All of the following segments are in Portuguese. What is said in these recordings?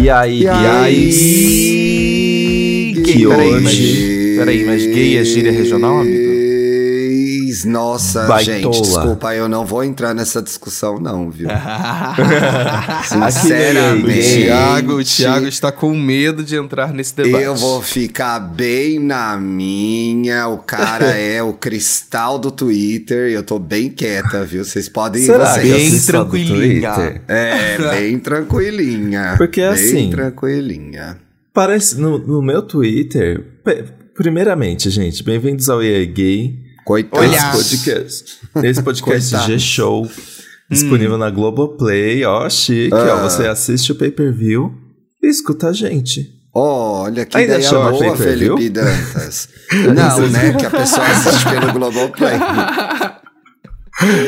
E aí, E aí? que Peraí, mas, hoje... peraí, mas gay é gíria regional, amigo? Nossa, Baitola. gente, desculpa, eu não vou entrar nessa discussão, não, viu? É O Sinceramente. gay. Thiago, o Thiago está com medo de entrar nesse debate. Eu vou ficar bem na minha. O cara é o cristal do Twitter. Eu tô bem quieta, viu? Vocês podem Será vocês. que bem é do tranquilinha. É, bem tranquilinha. Porque, bem assim, tranquilinha. Parece, no, no meu Twitter... Primeiramente, gente, bem-vindos ao EA Gay. Coitado. Esse podcast, esse podcast. G-Show, disponível na Globoplay, ó, chique, Ah. ó, você assiste o pay-per-view e escuta a gente. Olha, que Ainda ideia chama boa? Felipe Dantas. Não, né? Que a pessoa assiste pelo Globoplay.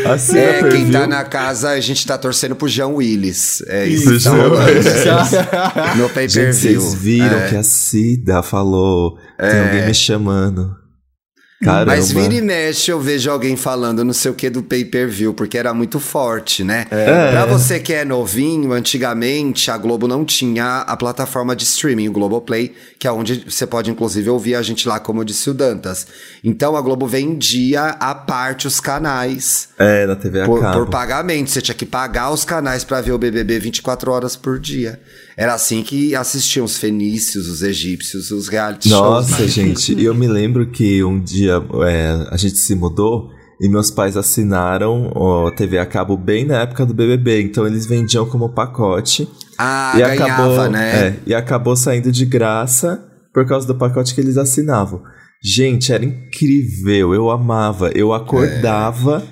Assim É, quem tá na casa, a gente tá torcendo pro Jean Willis. É isso. Pro que tá Jean rolando, Willis. é. No pay-per-view. vocês viram É. que a Cida falou, tem alguém me chamando. Caramba. Mas vira e mexe, eu vejo alguém falando não sei o que do pay-per-view, porque era muito forte, né? É. Pra você que é novinho, antigamente a Globo não tinha a plataforma de streaming, o Globoplay, que é onde você pode inclusive ouvir a gente lá, como disse o Dantas. Então a Globo vendia à parte os canais É, na TV a por, cabo. por pagamento. Você tinha que pagar os canais pra ver o BBB 24 horas por dia. Era assim que assistiam os fenícios, os egípcios, os reality shows. Nossa, gente, e eu me lembro que um dia é, a gente se mudou e meus pais assinaram ó, TV a cabo bem na época do BBB, então eles vendiam como pacote. Ah, e ganhava, acabou, né? é, e acabou saindo de graça por causa do pacote que eles assinavam. Gente, era incrível, eu amava. Eu acordava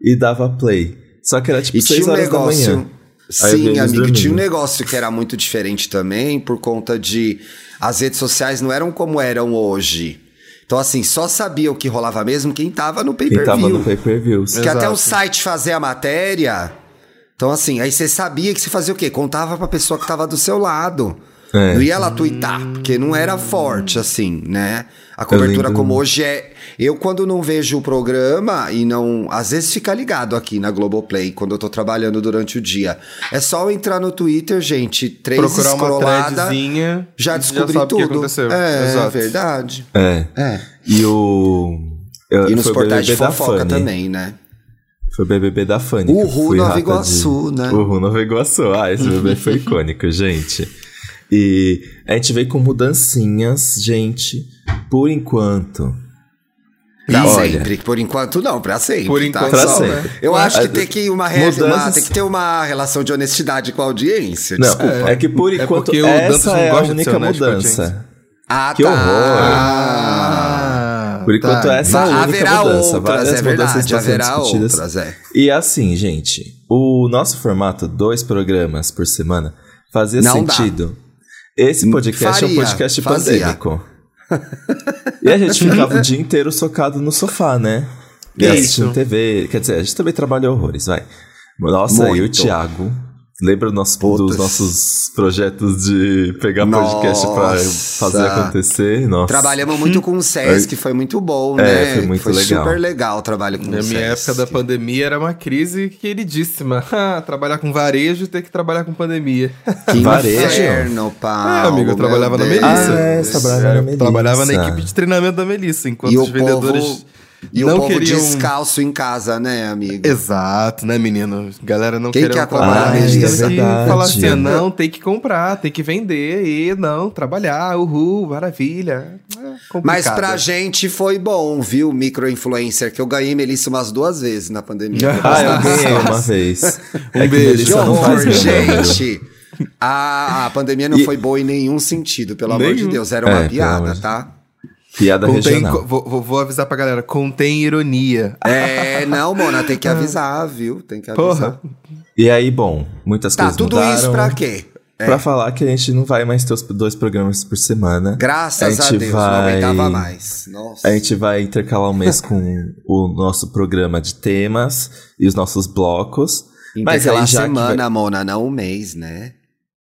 e dava play. Só que era tipo E 6 tinha um horas da manhã. Sim, amigo, tinha um negócio que era muito diferente também, por conta de. As redes sociais não eram como eram hoje. Então, assim, só sabia o que rolava mesmo quem tava no Quem tava no pay-per-view. pay-per-view. Que até o site fazia a matéria. Então, assim, aí você sabia que você fazia o quê? Contava pra pessoa que tava do seu lado. É. Não ia lá twittar, porque não era forte, assim, né? A cobertura lembro. como hoje é. Eu, quando não vejo o programa e não. Às vezes fica ligado aqui na Globoplay, quando eu tô trabalhando durante o dia. É só eu entrar no Twitter, gente, três Procurar uma já descobri que tudo. É, Exato. verdade. É. É. E o. eu- E nos portais de BBB da fofoca também, né? Foi o BBB da Fanny. O Ru Nova Iguaçu, de... né? O Ru Nova Iguaçu. Ah, esse bebê foi icônico, gente. E a gente veio com mudancinhas, gente, por enquanto. Pra Olha. sempre. Por enquanto, não, pra sempre. Por tá? enquanto, Pra não, sempre. né? Eu acho que É, tem que, uma, re- uma- tem que ter uma relação de honestidade com a audiência. Não, Desculpa. é que por É enquanto Dantas essa não é a única mudança. Ah, que tá. horror. Ah, Por enquanto tá. essa é a única haverá mudança. outras, Várias é mudanças verdade, estão sendo haverá discutidas. outras, é. E assim, gente, o nosso formato, dois programas por semana, fazia Não dá. sentido. Esse podcast é um Faria, podcast fazia. pandêmico. E a gente ficava o dia inteiro socado no sofá, né? E assistindo TV. Quer dizer, a gente também trabalhou horrores, vai. Nossa, e o Muito. Thiago. Lembra do nosso- dos nossos projetos de pegar podcast pra Nossa. fazer acontecer? Nossa. Trabalhamos muito com o Sesc, foi muito bom, É, né? foi muito legal. super legal o trabalho com Na o minha Sesc. época da pandemia era uma crise queridíssima. trabalhar com varejo e ter que trabalhar com pandemia. Que Varejo. inferno, Paulo. É, amigo, eu trabalhava na Deus. Melissa. Ah, é, trabalhava na Eu Melissa. trabalhava na equipe de treinamento da Melissa, enquanto E os vendedores povo, e não o povo queriam... descalço em casa, né, amigo? Exato, né, menino? Galera não Quem quer trabalhar, comprar a gente Melissa? teve que É verdade. falar assim, não, tem que comprar, tem que vender, e não, trabalhar, uhul, maravilha. É. Mas pra gente foi bom, viu, micro-influencer, que eu ganhei Melissa umas duas vezes na pandemia. Ah, eu ganhei uma vez. Um é beijo. Que horror, número. gente! A, a pandemia não E- foi boa em nenhum sentido, pelo amor de Nenhum. Deus. Era uma É, piada, tá? Piada Contém, regional. co- vou, vou- avisar pra galera, contém ironia. É, não, Mona, tem que avisar, viu? Tem que avisar. Porra. E aí, bom, muitas Tá, coisas tudo mudaram. isso pra quê? É. Pra falar que a gente não vai mais ter os dois programas por semana. Graças a, gente Deus, não vai- aguentava mais. Nossa. A gente vai intercalar um mês com o nosso programa de temas e os nossos blocos. Mas Intercalar aí já semana, vai- Mona, não um mês, né?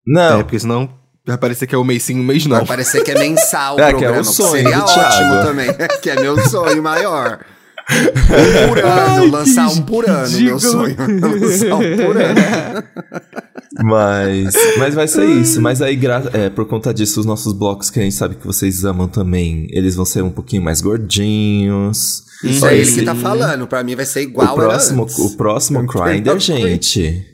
Não, É, porque senão vai parecer que é um mês sim, um mês não. Vai parecer que é mensal o É, que é o programa, sonho seria do ótimo também. que é meu sonho maior. Um por ano, Ai, lançar um por ano, meu ridículo. sonho. lançar um por ano. Mas, mas vai ser isso. Mas aí, gra- é, por conta disso, os nossos blocos que a gente sabe que vocês amam também, eles vão ser um pouquinho mais gordinhos. Isso é ele que tá falando. Pra mim vai ser igual o próximo, o próximo Grindr, gente,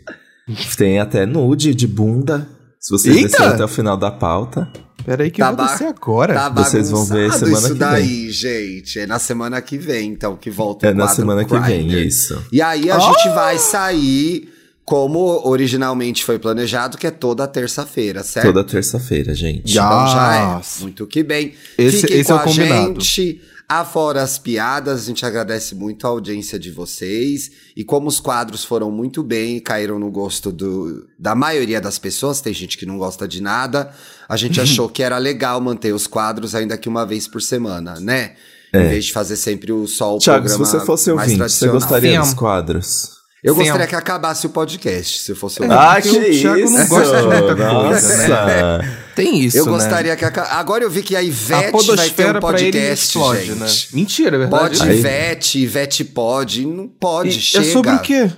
tem até nude de bunda. Se vocês Eita! descerem até o final da pauta. Peraí que Tá eu vou descer agora. Tá Vocês vão ver semana isso que daí, gente. É na semana que vem, então, que volta É o na semana que vem, isso. E aí a Ah! gente vai sair como originalmente foi planejado, que é toda terça-feira, certo? Toda terça-feira, gente. Já. Então já Yes. é. Muito que bem. Esse- Fiquem esse com é o a combinado. gente. Afora as piadas, a gente agradece muito a audiência de vocês. E como os quadros foram muito bem e caíram no gosto do, da maioria das pessoas, tem gente que não gosta de nada, a gente achou que era legal manter os quadros ainda que uma vez por semana, né? Em vez de fazer sempre o só o Thiago, se você fosse mais ouvinte, você gostaria Sim. dos quadros? Eu Sim. gostaria que acabasse o podcast, se fosse o Ah, que o Thiago isso! não gosta de muita coisa, Nossa! Tem isso, Eu né? gostaria que aca- Agora eu vi que a A Ivete vai ter um podcast, explode, gente. né? Mentira, é verdade. Pode Ivete, Ivete pode, não pode, E- chega. É sobre o quê?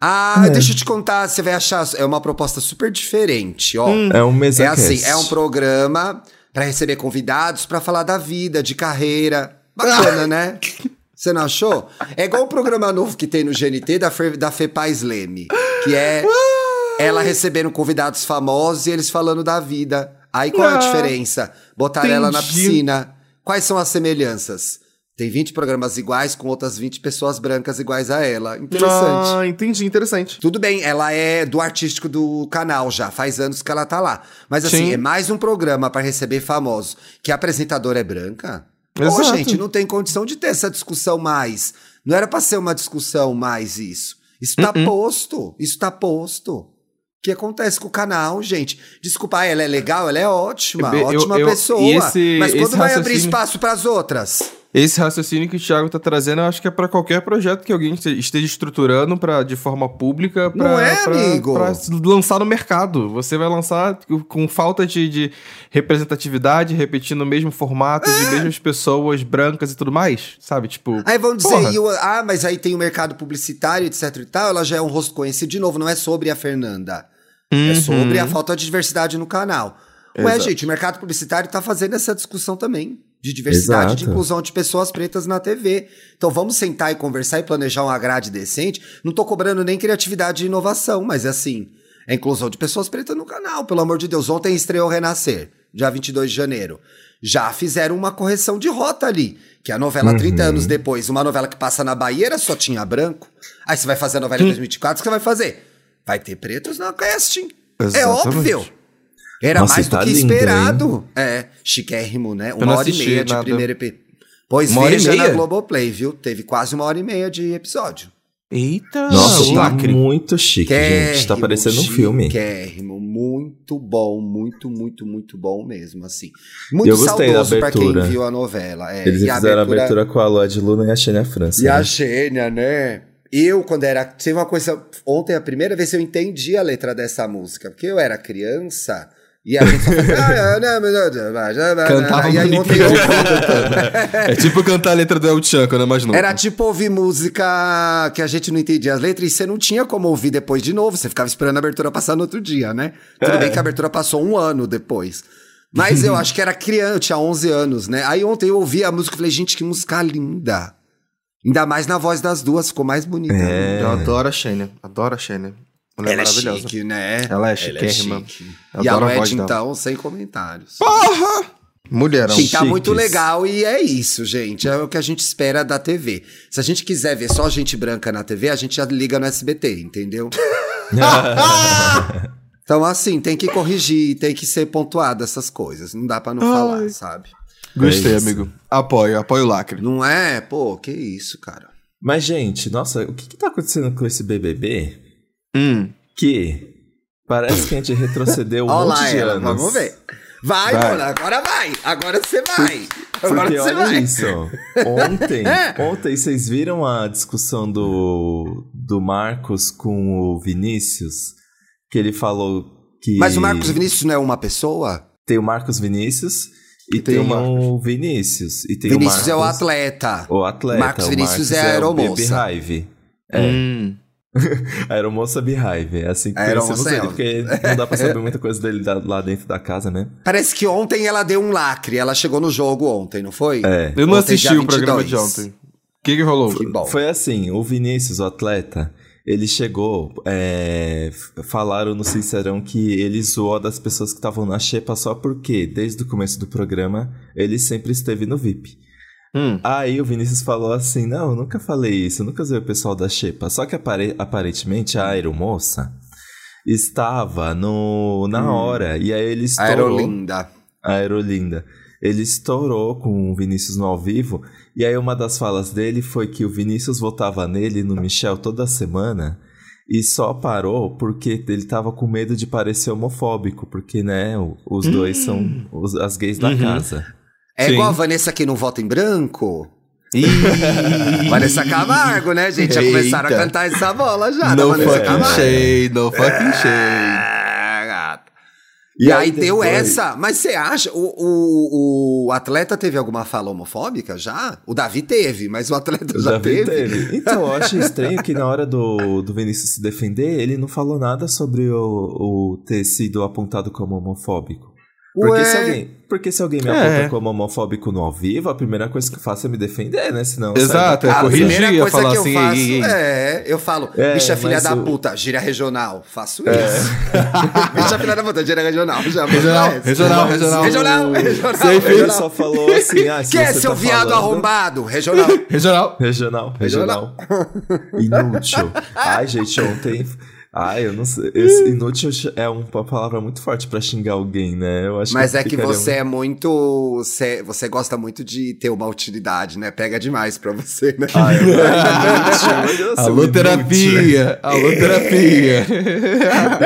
Ah, É. deixa eu te contar, você vai achar, é uma proposta super diferente, ó. É um mesa É assim, é um programa pra receber convidados pra falar da vida, de carreira. Bacana, né? Você não achou? É igual o programa novo que tem no GNT da, Fe, da Fepaz Leme, que é ela recebendo convidados famosos e eles falando da vida. Aí qual é a Ah, diferença? Botar ela na entendi. piscina. Quais são as semelhanças? Tem 20 programas iguais com outras 20 pessoas brancas iguais a ela. Interessante. Ah, entendi, interessante. Tudo bem, ela é do artístico do canal já, faz anos que ela tá lá. Mas assim, Sim. é mais um programa pra receber famosos. Que a apresentadora é branca? Pô, gente, não tem condição de ter essa discussão mais. Não era pra ser uma discussão mais isso. Isso tá Uh-uh. posto, isso tá posto. O que acontece com o canal, gente? Desculpa, ela é legal, ela é ótima, Eu- ótima eu- pessoa. e esse- mas quando vai abrir raciocínio- espaço pras outras? Esse raciocínio que o Thiago tá trazendo, eu acho que é pra qualquer projeto que alguém este- esteja estruturando para de forma pública Não é, lançar no mercado. Você vai lançar com- falta de, de representatividade, repetindo o mesmo formato, É. de mesmas pessoas brancas e tudo mais, sabe? Tipo, Aí vão dizer, e o- ah, mas aí tem o mercado publicitário, etc e tal, ela já é um rosto conhecido. De novo, não é sobre a Fernanda. É Uhum. sobre a falta de diversidade no canal. Ué, Exato. gente, o mercado publicitário tá fazendo essa discussão também. De diversidade, de Exato. inclusão de pessoas pretas na TV. Então vamos sentar e conversar e planejar uma grade decente. Não tô cobrando nem criatividade e inovação, mas é assim, é inclusão de pessoas pretas no canal, pelo amor de Deus. Ontem estreou Renascer, dia 22 de janeiro. Já fizeram uma correção de rota ali. Que a novela, 30 anos depois, uma novela que passa na Bahia só tinha branco. Aí você vai fazer a novela em 2024, o que você vai fazer? Vai ter pretos na casting. É Exatamente. óbvio. Era Nossa, mais do tá que lindo, esperado. É, chiquérrimo, né? Uma hora e meia de nada. primeiro episódio. Pois Uma hora e veja na? Globoplay, viu? Teve quase uma hora e meia de episódio. eita, Nossa, tá muito chique, gente. Tá parecendo um filme. Chiquérrimo, muito bom, muito, muito, muito bom mesmo, assim. Muito Eu gostei da saudoso pra quem abertura. viu a novela. É, Eles e fizeram a abertura com a Lua de Luna e a Xênia França. E a né? Xênia, né? Eu, quando era. Teve uma coisa. Ontem, a primeira vez que eu entendi a letra dessa música, porque eu era criança. E a gente só fazia. Cantava e aí ontem eu cantando. É tipo cantar a letra do El Chan, quando é mais novo. Era tipo ouvir música que a gente não entendia as letras e você não tinha como ouvir depois de novo. Você ficava esperando a abertura passar no outro dia, né? Tudo bem que a abertura passou um ano depois. Mas eu acho que era criança, eu tinha 11 anos, né? Aí ontem eu ouvi a música e falei, gente, que música linda. Ainda mais na voz das duas, ficou mais bonita. É. Eu adoro a Xênia, adoro a Ela, é Ela é maravilhosa. chique, né? Ela é chiquérrima. chique. Eu E a dela. então, sem comentários. Mulherão. Sim, tá chiques. muito legal e é isso, gente. É o que a gente espera da TV. Se a gente quiser ver só gente branca na TV, a gente já liga no SBT, entendeu? então, assim, tem que corrigir, tem que ser pontuado essas coisas. Não dá pra não falar, sabe? Gostei, É amigo. Apoio, apoio o lacre. Não é? Pô, que isso, cara. Mas, gente, nossa, o que, que tá acontecendo com esse BBB? Hum. Que parece que a gente retrocedeu um Olha monte de ela, anos. vamos ver. Vai, Vai. Mona, agora vai. Agora você vai. Agora Porque você olha vai. isso. Ontem, ontem vocês viram a discussão do, do Marcos com o Vinícius? Que ele falou que. Mas o Marcos Vinícius não é uma pessoa? Tem o Marcos Vinícius E tem, tem o Vinícius. E tem Vinícius o é o atleta. O atleta. Marcos o Vinícius Marcos é a aeromoça. o Beehive. É. Hum. A aeromoça Beehive. É assim que conhecemos ele, porque não dá pra saber muita coisa dele lá dentro da casa, né? Parece que ontem ela deu um lacre. Ela chegou no jogo ontem, não foi? É. Eu não Ontem, assisti o programa 22. de ontem. O que, que rolou? Que bom. Foi assim, o Vinícius, o atleta, ele chegou, é, falaram no Sincerão que ele zoou das pessoas que estavam na xepa só porque, desde o começo do programa, ele sempre esteve no VIP. Hum. Aí o Vinícius falou assim, não, eu nunca falei isso, eu nunca zoei o pessoal da xepa. Só que apare- aparentemente a aeromoça estava no, na hora, e aí ele estourou... Aerolinda. A Aerolinda. Ele estourou com o Vinícius no ao vivo, e aí uma das falas dele foi que o Vinícius votava nele e no Michel toda semana, e só parou porque ele tava com medo de parecer homofóbico, porque, né, os dois são os- as gays da Uhum. casa. É Sim. igual a Vanessa que não vota em branco. Vanessa Camargo, né, gente? Já Eita. começaram a cantar essa bola já. da No Vanessa fucking Camargo. shade, no fucking shade. É, gata. E, aí, deu essa. Mas você acha. O, o, o atleta teve alguma fala homofóbica já? O Davi teve, mas o atleta O já Davi teve. teve. Então, eu acho estranho que na hora do, do Vinícius se defender, ele não falou nada sobre o, o ter sido apontado como homofóbico. Porque Ué. se, alguém, porque se alguém me É. aponta como homofóbico no ao vivo, a primeira coisa que eu faço é me defender, né? Senão eu Exato, é A corrigir, primeira ia coisa falar que eu assim, faço ei, ei. é, eu falo, É, bicha filha da o- puta, gíria regional, faço isso. bicha filha da puta, gíria regional, já Regional, regional, regional. regional, regional. Ele regional. só falou assim, ah, se Que é seu tá viado falando- arrombado, regional. Regional. Regional, regional. Inútil. Ai, gente, ontem. Ai, eu não sei. Esse inútil é uma palavra muito forte pra xingar alguém, né? Eu acho Mas que é que você é muito. Você, você gosta muito de ter uma utilidade, né? Pega demais pra você, né? Ai, eu- inútil, eu sou Alô, inútil. terapia. Alô, terapia.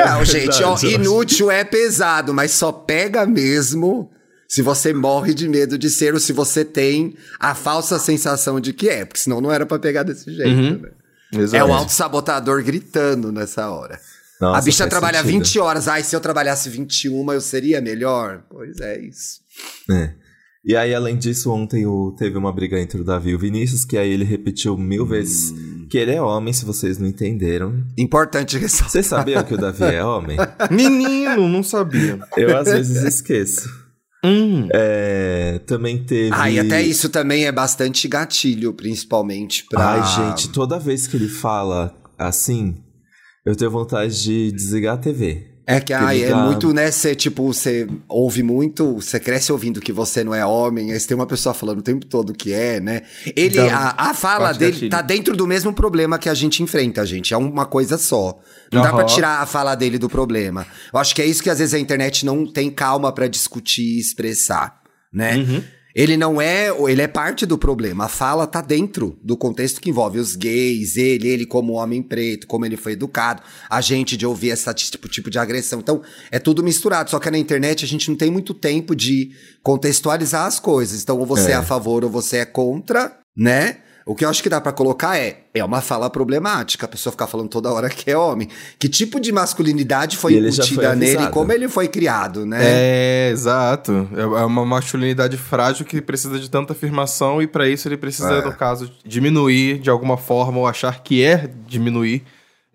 Não, gente, ó, eu inútil é pesado, mas só pega mesmo se você morre de medo de ser ou se você tem a falsa sensação de que é, porque senão não era pra pegar desse jeito, Uhum. né? Exato. É o autossabotador gritando nessa hora. Nossa, a bicha trabalha sentido. 20 horas. Ai, se eu trabalhasse 21, eu seria melhor? Pois é isso. É. E aí, além disso, ontem o, teve uma briga entre o Davi e o Vinícius, que aí ele repetiu mil vezes que ele é homem, se vocês não entenderam. Importante ressaltar. Vocês sabiam que o Davi é homem? Menino, não sabia. Eu às vezes esqueço. Hum. É, também teve. Ah, e até isso também é bastante gatilho, principalmente pra. Ai, gente, toda vez que ele fala assim, eu tenho vontade de desligar a TV. É que ai, é dá- muito, né? Você, tipo, você ouve muito, você cresce ouvindo que você não é homem, aí você tem uma pessoa falando o tempo todo que é, né? Ele, Então, a, a fala dele gatilho. tá dentro do mesmo problema que a gente enfrenta, gente. É uma coisa só. Não dá Aham. pra tirar a fala dele do problema. Eu acho que é isso que às vezes a internet não tem calma pra discutir e expressar, né? Uhum. Ele não é, ele é parte do problema. A fala tá dentro do contexto que envolve os gays, ele, ele como homem preto, como ele foi educado, a gente de ouvir esse tipo, tipo de agressão. Então, é tudo misturado. Só que na internet a gente não tem muito tempo de contextualizar as coisas. Então, ou você é, É. a favor ou você é contra, né? O que eu acho que dá pra colocar é, é uma fala problemática, a pessoa ficar falando toda hora que é homem. Que tipo de masculinidade foi E incutida foi nele, avisado. como ele foi criado, né? É, exato. É uma masculinidade frágil que precisa de tanta afirmação e pra isso ele precisa, É. no caso, diminuir de alguma forma ou achar que é diminuir,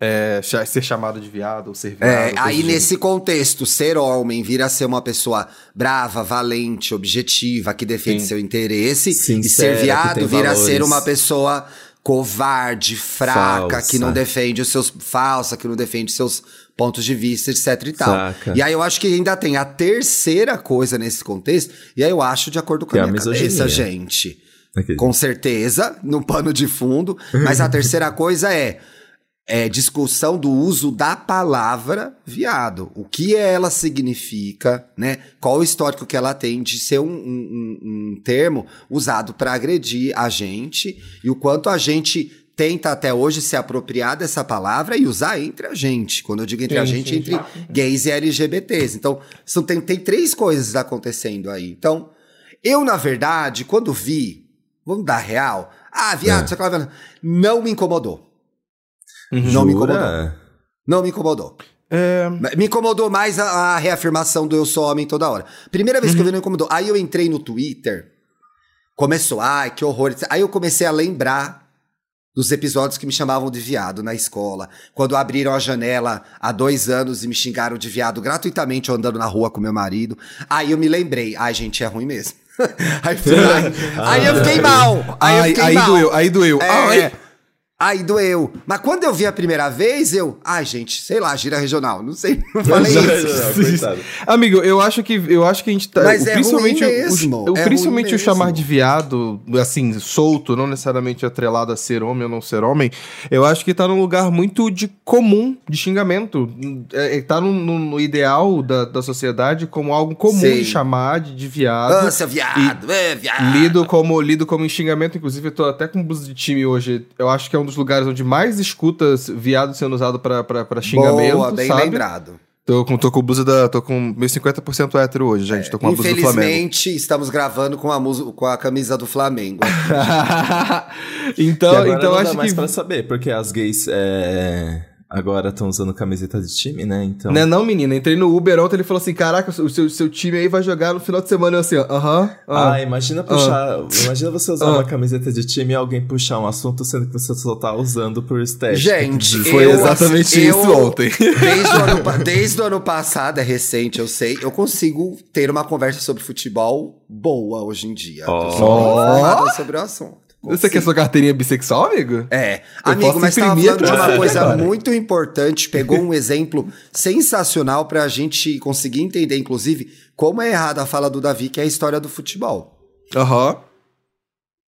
é, cha- ser chamado de viado ou ser viado. É, aí nesse contexto, ser homem vira a ser uma pessoa brava, valente, objetiva, que defende Sim. seu interesse, Sincera, e ser viado vira a ser uma pessoa covarde, fraca, Falsa. que não defende os seus falsa, que não defende seus pontos de vista, etc e tal. Saca. E aí eu acho que ainda tem a terceira coisa nesse contexto, e aí eu acho de acordo com Que é a a minha cabeça, misoginia. gente. Aquele- Com certeza, no pano de fundo. Mas a terceira coisa é, é discussão do uso da palavra viado. O que ela significa, né? Qual o histórico que ela tem de ser um, um- um- termo usado para agredir a gente e o quanto a gente tenta até hoje se apropriar dessa palavra e usar entre a gente. Quando eu digo entre a Sim, gente, sim, entre gays e LGBTs. Então, são, tem, tem três coisas acontecendo aí. Então, eu, na verdade, quando vi, vamos dar real, ah, viado, É. você não me incomodou. Uhum. Não me incomodou. Não me incomodou. É... Me incomodou mais a, a reafirmação do eu sou homem toda hora. Primeira vez que eu vi não incomodou. Aí eu entrei no Twitter, começou, ai, que horror. Aí eu comecei a lembrar dos episódios que me chamavam de viado na escola. Quando abriram a janela há dois anos e me xingaram de viado gratuitamente eu andando na rua com meu marido. Aí eu me lembrei, ai, gente, é ruim mesmo. aí, aí, aí eu fiquei mal. Aí, eu fiquei aí mal. doeu, aí doeu. É, Ai. Aí doeu. Mas quando eu vi a primeira vez, eu. Ai, gente, sei lá, gira regional. Não sei, não falei isso. Amigo, eu acho que eu acho que a gente tá. Mas o- é principalmente ruim o- mesmo, o, é principalmente ruim o chamar mesmo. de viado, assim, solto, não necessariamente atrelado a ser homem ou não ser homem, eu acho que tá num lugar muito de comum de xingamento. É, é, tá no, no- no ideal da, da sociedade como algo comum Sim. de chamar de, de viado. Ah, seu viado, é, viado. Lido como, lido como em xingamento, inclusive eu tô até com blusa de time hoje. Eu acho que é um dos lugares onde mais escuta viado sendo usado pra, pra, pra xingamento. Boa, bem sabe? lembrado. Tô com, tô com blusa da. tô com meus 50% hétero hoje, gente. Tô com uma blusa do Flamengo. Infelizmente, estamos gravando com a, com a camisa do Flamengo. E então, agora então não acho dá mais que. pra saber, porque as gays é, agora estão usando camiseta de time, né? Então. Né, não, menina. Entrei no Uber ontem ele falou assim: Caraca, o seu, seu time aí vai jogar no final de semana. Eu assim, ó, aham. ah. Ah, imagina puxar. Imagina você usar Ah. uma camiseta de time e alguém puxar um assunto sendo que você só tá usando por estética. Gente, Foi eu- exatamente eu- isso ontem. Desde o, ano, desde o ano passado, é recente, eu sei, eu consigo ter uma conversa sobre futebol boa hoje em dia. Ó. Eu sou sobre o assunto. Você quer sua carteirinha bissexual, amigo? É, Eu amigo, mas tava falando de uma coisa agora. muito importante, pegou um exemplo sensacional pra gente conseguir entender, inclusive, como é errada a fala do Davi, que é a história do futebol. Aham.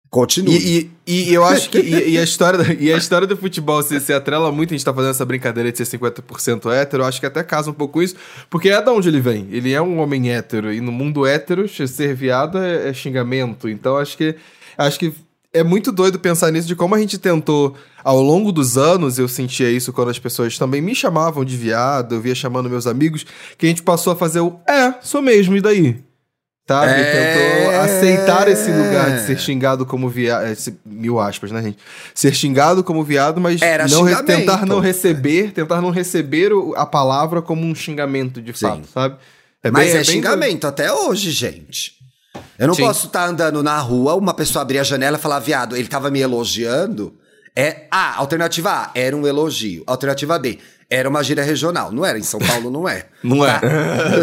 Continue. E, e, e eu acho que. E, e a história, da- e a história do futebol se, se atrela muito, a gente tá fazendo essa brincadeira de ser 50% hétero, eu acho que até casa um pouco isso, porque é da onde ele vem. Ele é um homem hétero, e no mundo hétero, ser viado é, é xingamento. Então acho que. Acho que é muito doido pensar nisso, de como a gente tentou, ao longo dos anos, eu sentia isso quando as pessoas também me chamavam de viado, eu via chamando meus amigos, que a gente passou a fazer o é, sou mesmo, e daí? Sabe? É. Tentou aceitar esse lugar de ser xingado como viado. Mil aspas, né, gente? Ser xingado como viado, mas Era não re- tentar não receber, tentar não receber a palavra como um xingamento de Sim. fato, sabe? É Mas bem- é, bem xingamento até hoje, gente. Eu não Sim. posso estar andando na rua, uma pessoa abrir a janela e falar, viado, ele tava me elogiando. É, ah, alternativa A, era um elogio. Alternativa B, era uma gíria regional. Não era, em São Paulo não é. Não é.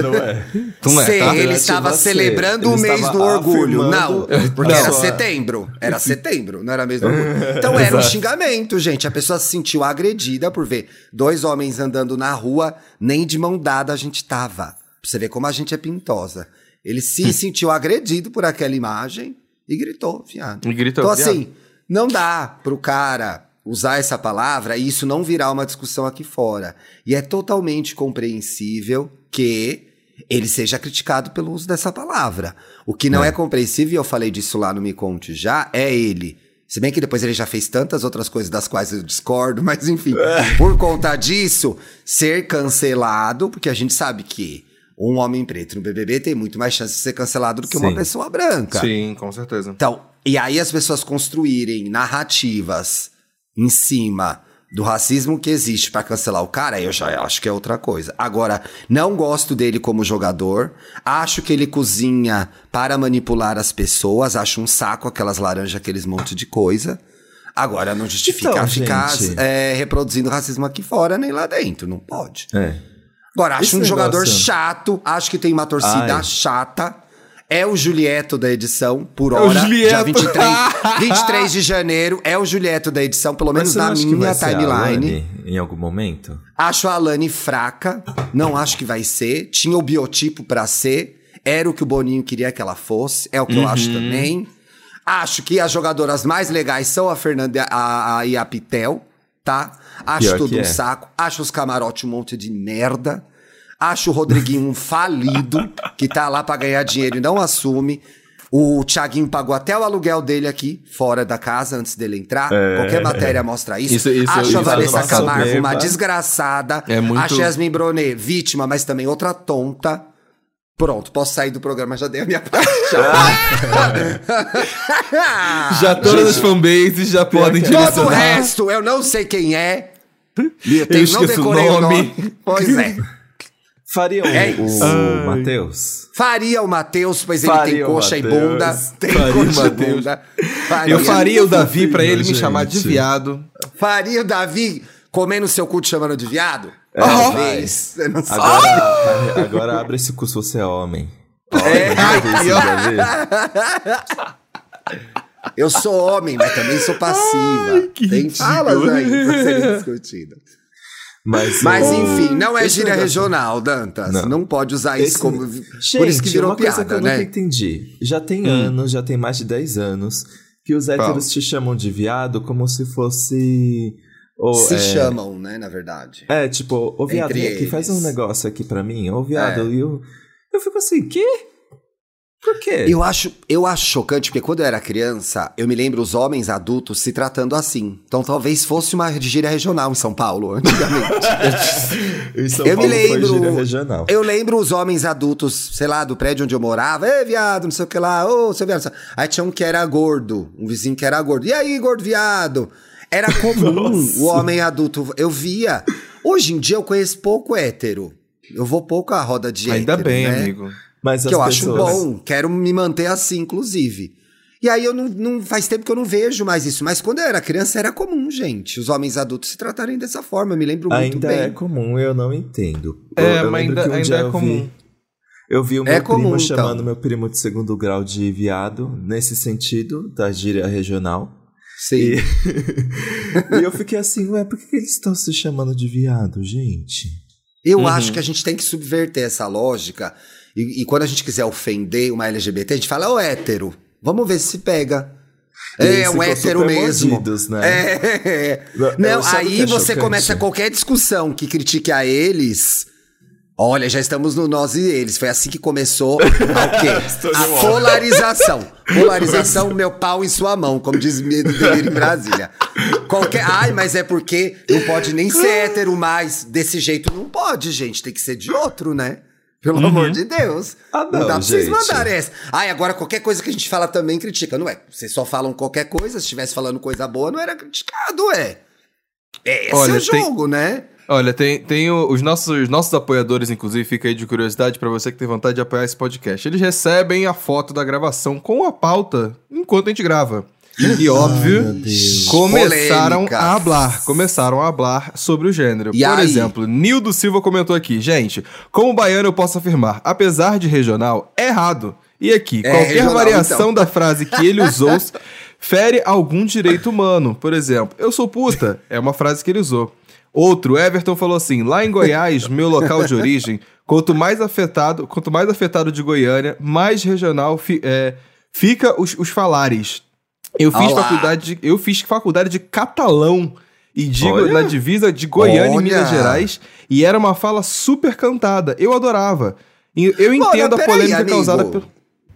não é. Não é, C, tá? ele estava C, celebrando ele o mês do orgulho. Não, porque Não, era é. setembro. Era setembro, não era mês do orgulho. Então era um xingamento, gente. A pessoa se sentiu agredida por ver dois homens andando na rua, nem de mão dada a gente tava. Pra você ver como a gente é pintosa. Ele se sentiu agredido por aquela imagem e gritou, viado. E gritou, Então, viado. assim, não dá pro cara usar essa palavra e isso não virar uma discussão aqui fora. E é totalmente compreensível que ele seja criticado pelo uso dessa palavra. O que não é, compreensível, e eu falei disso lá no Me Conte já, é ele. Se bem que depois ele já fez tantas outras coisas das quais eu discordo, mas enfim, por conta disso, ser cancelado, porque a gente sabe que um homem preto no BBB tem muito mais chance de ser cancelado do que uma Sim. pessoa branca. Sim, com certeza. Então, e aí as pessoas construírem narrativas em cima do racismo que existe pra cancelar o cara, eu já acho que é outra coisa. Agora, não gosto dele como jogador, acho que ele cozinha para manipular as pessoas, acho um saco aquelas laranjas, aqueles monte de coisa. Agora, não justifica Então, ficar gente. é, reproduzindo racismo aqui fora nem lá dentro, não pode. É. Agora, acho Esse um jogador negócio- chato, acho que tem uma torcida Ai. chata. É o Julieto da edição, por É o hora. Julieto. Dia 23, 23 de janeiro, é o Julieto da edição, pelo menos na minha timeline. Em algum momento? Acho a Alane fraca, não acho que vai ser. Tinha o biotipo pra ser, era o que o Boninho queria que ela fosse, é o que eu acho Uhum. também. Acho que as jogadoras mais legais são a Fernanda a, a, e a Pitel, tá? Acho tudo um é. saco. Acho os camarotes um monte de merda. Acho o Rodriguinho um falido, que tá lá pra ganhar dinheiro e não assume. O Thiaguinho pagou até o aluguel dele aqui, fora da casa, antes dele entrar. Qualquer matéria mostra isso. Isso- isso- Acho isso a Vanessa Camargo uma desgraçada. É muito- A Jasmine Brunet, vítima, mas também outra tonta. Pronto, posso sair do programa, já dei a minha parte. Já todas as fanbases já podem que- Todo o direcionar. resto, eu não sei quem é. Eu, tenho, não decorei o nome. nome. Pois é. Faria o, é o Matheus? Faria o Matheus, pois faria ele tem coxa e bunda. Tem faria coxa e bunda. Faria. Eu faria o Davi para ele me chamar de viado. Faria o Davi comendo seu cu te chamando de viado? É, Talvez. Agora, agora abre esse cu se você é homem. É, aqui, Eu sou homem, mas também sou passiva. Ai, Tem falas aí pra serem discutidas. Mas, mas enfim, não é gíria regional, Dantas. Não. não. pode usar esse... isso como. Gente, Por isso que virou uma piada, coisa que eu né? nunca entendi. Já tem hum. anos, já tem mais de 10 anos, que os héteros te chamam de viado como se fosse. Ou, se é... chamam, né, na verdade. É, tipo, ô viado, vem aqui, faz um negócio aqui pra mim. Ô viado, é. eu, eu fico assim, quê? Por quê? Eu acho, eu acho chocante, porque quando eu era criança, eu me lembro os homens adultos se tratando assim. Então talvez fosse uma gíria regional em São Paulo, antigamente. São eu Paulo me lembro. Eu lembro os homens adultos, sei lá, do prédio onde eu morava, ei, viado, não sei o que lá, ô, seu viado. Aí tinha um que era gordo, um vizinho que era gordo. E aí, gordo viado? Era comum o homem adulto. Eu via. Hoje em dia eu conheço pouco hétero. Eu vou pouco à roda de Ainda hétero, bem, né? amigo. Mas que eu pessoas... acho bom, quero me manter assim, inclusive. E aí eu não, não, Faz tempo que eu não vejo mais isso. Mas quando eu era criança era comum, gente. Os homens adultos se tratarem dessa forma. Eu me lembro muito ainda bem. Ainda é comum, eu não entendo. É, eu, mas ainda, um ainda é comum. Vi, eu vi o é meu é primo comum, chamando então. meu primo de segundo grau de viado, nesse sentido, da gíria regional. Sim. E, e eu fiquei assim, ué, por que eles estão se chamando de viado, gente? Eu uhum. acho que a gente tem que subverter essa lógica e, e, quando a gente quiser ofender uma LGBT, a gente fala, ô hétero, vamos ver se pega. é, um hétero mesmo. Mordidos, né? É. Não, aí é você chocante. começa qualquer discussão que critique a eles. Olha, já estamos no nós e eles. Foi assim que começou o quê? a polarização. Polarização, meu pau em sua mão, como diz Medo dele em Brasília. Qualquer. Ai, mas é porque não pode nem ser hétero mais. Desse jeito não pode, gente. Tem que ser de outro, né? Pelo uhum. amor de Deus. Ah, não, não dá pra gente. vocês mandarem essa. Ai, agora qualquer coisa que a gente fala também critica. Não é? Vocês só falam qualquer coisa. Se estivesse falando coisa boa, não era criticado, é. é esse Olha, é o jogo, tem... né? Olha, tem, tem o, os, nossos, os nossos apoiadores, inclusive, fica aí de curiosidade para você que tem vontade de apoiar esse podcast. Eles recebem a foto da gravação com a pauta enquanto a gente grava. E óbvio, Ai, começaram a hablar, começaram a hablar sobre o gênero. E Por aí? exemplo, Nildo Silva comentou aqui, gente, como baiano eu posso afirmar, apesar de regional, é errado. E aqui, é qualquer regional, variação então. da frase que ele usou fere algum direito humano. Por exemplo, eu sou puta, é uma frase que ele usou. Outro, Everton falou assim: lá em Goiás, meu local de origem, quanto mais afetado, quanto mais afetado de Goiânia, mais regional fi, é, fica os, os falares. Eu fiz Olá. faculdade de, eu fiz faculdade de catalão e digo na divisa de Goiânia Olha. e Minas Gerais e era uma fala super cantada. Eu adorava. Eu entendo a polêmica aí, causada pelo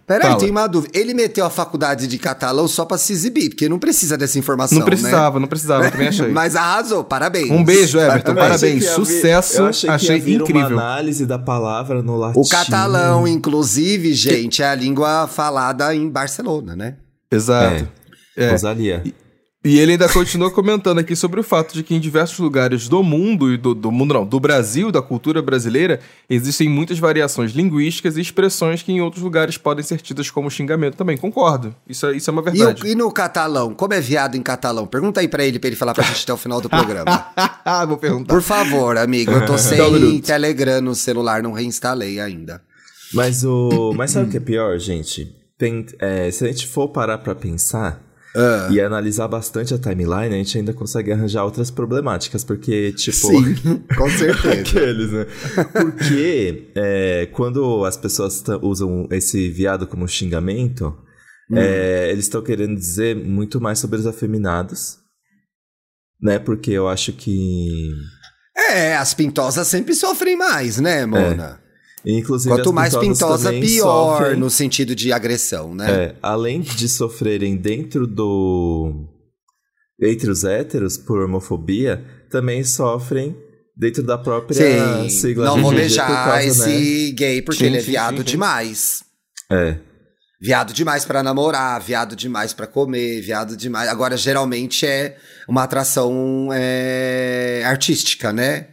Peraí, tem uma dúvida. Ele meteu a faculdade de catalão só pra se exibir, porque não precisa dessa informação. Não precisava, né? não precisava, eu também achei. Mas arrasou, parabéns. Um beijo, Everton, parabéns. Sucesso, achei, achei incrível. uma análise da palavra no latim. O catalão, inclusive, gente, é a língua falada em Barcelona, né? Exato. É. É. Rosalia. E, e ele ainda continua comentando aqui sobre o fato de que em diversos lugares do mundo, e do, do mundo não, do Brasil, da cultura brasileira, existem muitas variações linguísticas e expressões que em outros lugares podem ser tidas como xingamento também. Concordo. Isso é, isso é uma verdade. E, e no catalão? Como é viado em catalão? Pergunta aí pra ele, pra ele falar pra gente até o final do programa. Vou perguntar. Por favor, amigo. Eu tô sem Telegram no celular, não reinstalei ainda. Mas o. Mas sabe o que é pior, gente? Tem, é, se a gente for parar pra pensar Uh. E analisar bastante a timeline, a gente ainda consegue arranjar outras problemáticas, porque, tipo. Sim, com certeza. aqueles, né? Porque é, quando as pessoas usam esse viado como xingamento, hum. é, eles estão querendo dizer muito mais sobre os afeminados. Né? Porque eu acho que. É, as pintosas sempre sofrem mais, né, Mona? É. Inclusive, Quanto mais pintosa, pior sofrem, no sentido de agressão, né? É, além de sofrerem dentro do. Entre os héteros por homofobia, também sofrem dentro da própria sim, sigla Não vou beijar esse né? gay porque sim, ele é viado sim, demais. É. Viado demais pra namorar, viado demais pra comer, viado demais. Agora, geralmente é uma atração é, artística, né?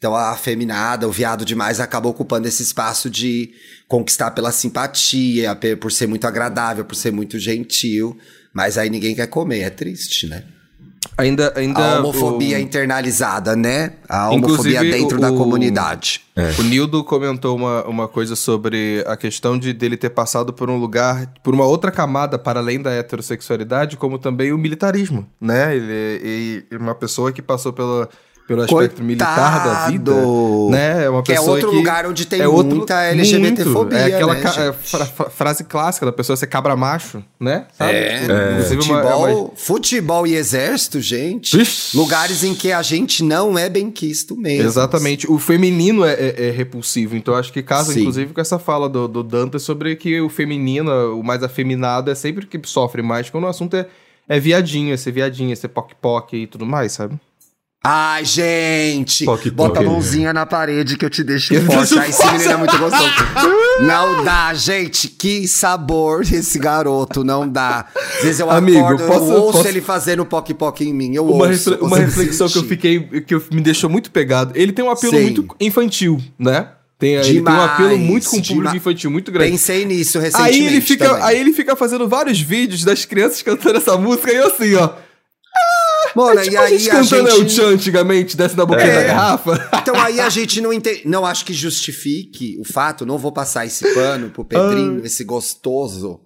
Então a afeminada, o viado demais acaba ocupando esse espaço de conquistar pela simpatia, por ser muito agradável, por ser muito gentil. Mas aí ninguém quer comer, é triste, né? Ainda, ainda A homofobia o- internalizada, né? A homofobia Inclusive, dentro o- da comunidade. O Nildo comentou uma, uma coisa sobre a questão de dele ter passado por um lugar, por uma outra camada para além da heterossexualidade, como também o militarismo, né? Ele ele é uma pessoa que passou pelo, pelo aspecto militar da vida, Coitado! né? É uma Que é pessoa outro que lugar onde tem é outro- muita LGBTfobia. É aquela né, ca- é fra- fra- frase clássica da pessoa ser cabra macho, né? Sabe? É, é futebol, uma- futebol e exército, gente. Ixi. Lugares em que a gente não é bem quisto mesmo. Exatamente. O feminino é, é- é repulsivo. Então acho que casa, Sim. inclusive, com essa fala do, do Dante sobre que o feminino, o mais afeminado, é sempre o que sofre mais, quando o assunto é, é viadinho, é ser viadinho, é ser poc-poc e tudo mais, sabe? Ai, gente! Poc, bota a mãozinha na parede que eu te deixo Eu forte. Ai, esse menino é muito gostoso. Não dá, gente. Que sabor esse garoto, não dá. Às vezes eu Amigo, acordo, posso- eu ouço posso- ele fazendo poc-poc em mim. Eu Uma, ouço. refle- uma reflexão que eu fiquei, que eu- me deixou muito pegado. Ele tem um apelo Sim. muito infantil, né? Tem, ele tem um Demais, apelo muito com o público infantil, muito grande. Pensei nisso recentemente Aí ele, fica, também. aí ele fica fazendo vários vídeos das crianças cantando essa música e eu assim, ó. Mano, tipo e a aí gente a cantando El gente... Chan antigamente, desce na boquinha É. da garrafa. Então aí a gente não entende. Não acho que justifique o fato, não vou passar esse pano pro Pedrinho, esse gostoso.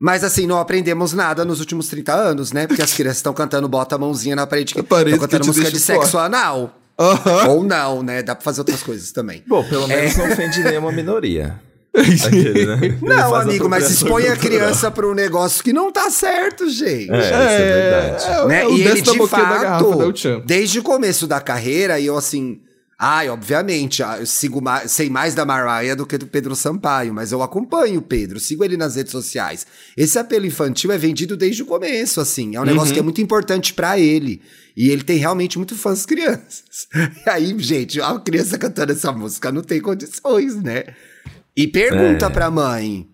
Mas assim, não aprendemos nada nos últimos 30 anos, né? Porque as crianças estão cantando bota a mãozinha na parede. que- Parece Estão que cantando te música de sexo forte. anal. Ou não, né? Dá pra fazer outras coisas também. Bom, pelo menos não ofende nenhuma minoria. Aquele, né? Não, amigo, mas expõe a cultural. criança pra um negócio que não tá certo, gente. É, isso é verdade. é, né? é e ele, de fato, Chan. desde o começo da carreira, e eu assim. Ai, obviamente, ah, eu sigo mais, sei mais da Mariah do que do Pedro Sampaio, mas eu acompanho o Pedro, sigo ele nas redes sociais. Esse apelo infantil é vendido desde o começo, assim. É um negócio Uhum. que é muito importante pra ele. E ele tem realmente muito fãs crianças. E aí, gente, a criança cantando essa música não tem condições, né? E pergunta É. pra mãe.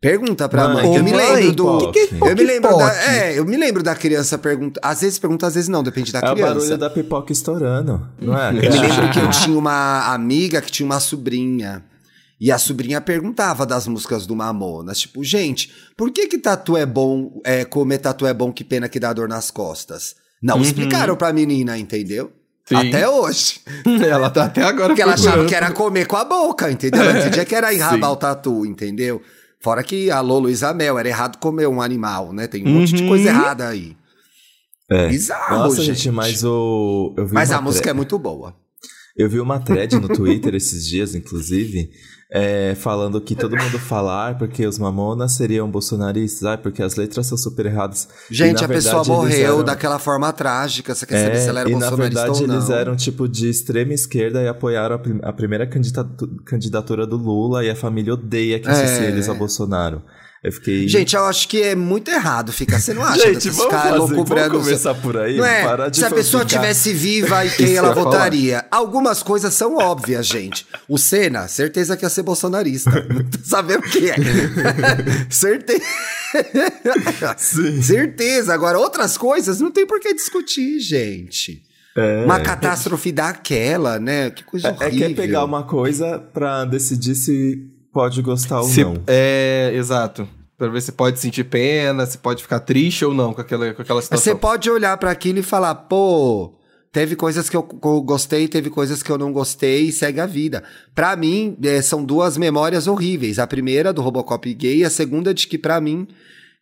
Pergunta pra Mãe, mãe. Eu me é lembro do. Que que é eu me lembro da. É, eu me lembro da criança pergunta. Às vezes pergunta, às vezes não, depende da É o criança. barulho da pipoca estourando, não é? Eu me lembro que eu tinha uma amiga que tinha uma sobrinha. E a sobrinha perguntava das músicas do Mamonas. Tipo, gente, por que que tatu é bom, é, comer tatu é bom, que pena que dá dor nas costas? Não explicaram pra menina, entendeu? Sim. Até hoje. Ela tá até agora Porque ela achava que era comer com a boca, entendeu? Ela entendia que era enrabar Sim. o tatu, entendeu? Fora que a Lolo Isabel era errado comer um animal, né? Tem um monte de Uhum. coisa errada aí. É. Bizarro, Nossa, gente. gente, mas o. Eu vi Mas a música é muito boa. Eu vi uma thread no Twitter esses dias, inclusive, é, falando que todo mundo fala, ah, porque os mamonas seriam bolsonaristas, ah, porque as letras são super erradas. E, Gente, na a pessoa verdade, eles morreu eram- daquela forma trágica. Você quer saber É, se ela era e na bolsonarista verdade ou não? eles eram tipo de extrema esquerda e apoiaram a, prim- a primeira candidatu- candidatura do Lula e a família odeia que associe É. eles a Bolsonaro. Eu fiquei. Gente, eu acho que é muito errado ficar. Você não acha? Gente, vamos, fazer, vamos começar por aí? Não é? Parar de Se a pessoa ficar- tivesse viva e quem ela eu ia falar. votaria? Algumas coisas são óbvias, gente. O Senna, certeza que ia ser bolsonarista. Sabemos que é. certeza. Sim. certeza. Agora, outras coisas não tem por que discutir, gente. É. Uma catástrofe daquela, né? Que coisa É, horrível. é que é pegar uma coisa pra decidir se pode gostar ou Se- não. É, exato. Pra ver se pode sentir pena, se pode ficar triste ou não com aquela, com aquela situação. Você pode olhar pra aquilo e falar, pô, teve coisas que eu gostei, teve coisas que eu não gostei e segue a vida. Pra mim, eh, são duas memórias horríveis. A primeira do Robocop gay e a segunda de que pra mim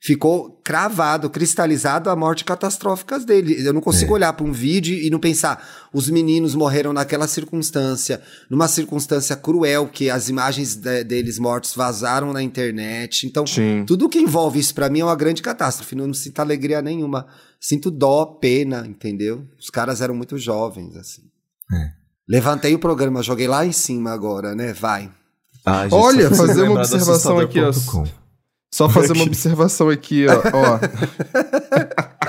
ficou cravado, cristalizado a morte catastróficas dele. Eu não consigo olhar pra um vídeo e não pensar, os meninos morreram naquela circunstância, numa circunstância cruel que as imagens de- deles mortos vazaram na internet. Então, Sim. tudo que envolve isso pra mim é uma grande catástrofe. Não, não sinto alegria nenhuma. Sinto dó, pena, entendeu? Os caras eram muito jovens, assim. É. Levantei o programa, joguei lá em cima agora, né? Vai. Ah, Olha, fazer uma observação aqui, ó. Só fazer uma observação aqui, ó. ó.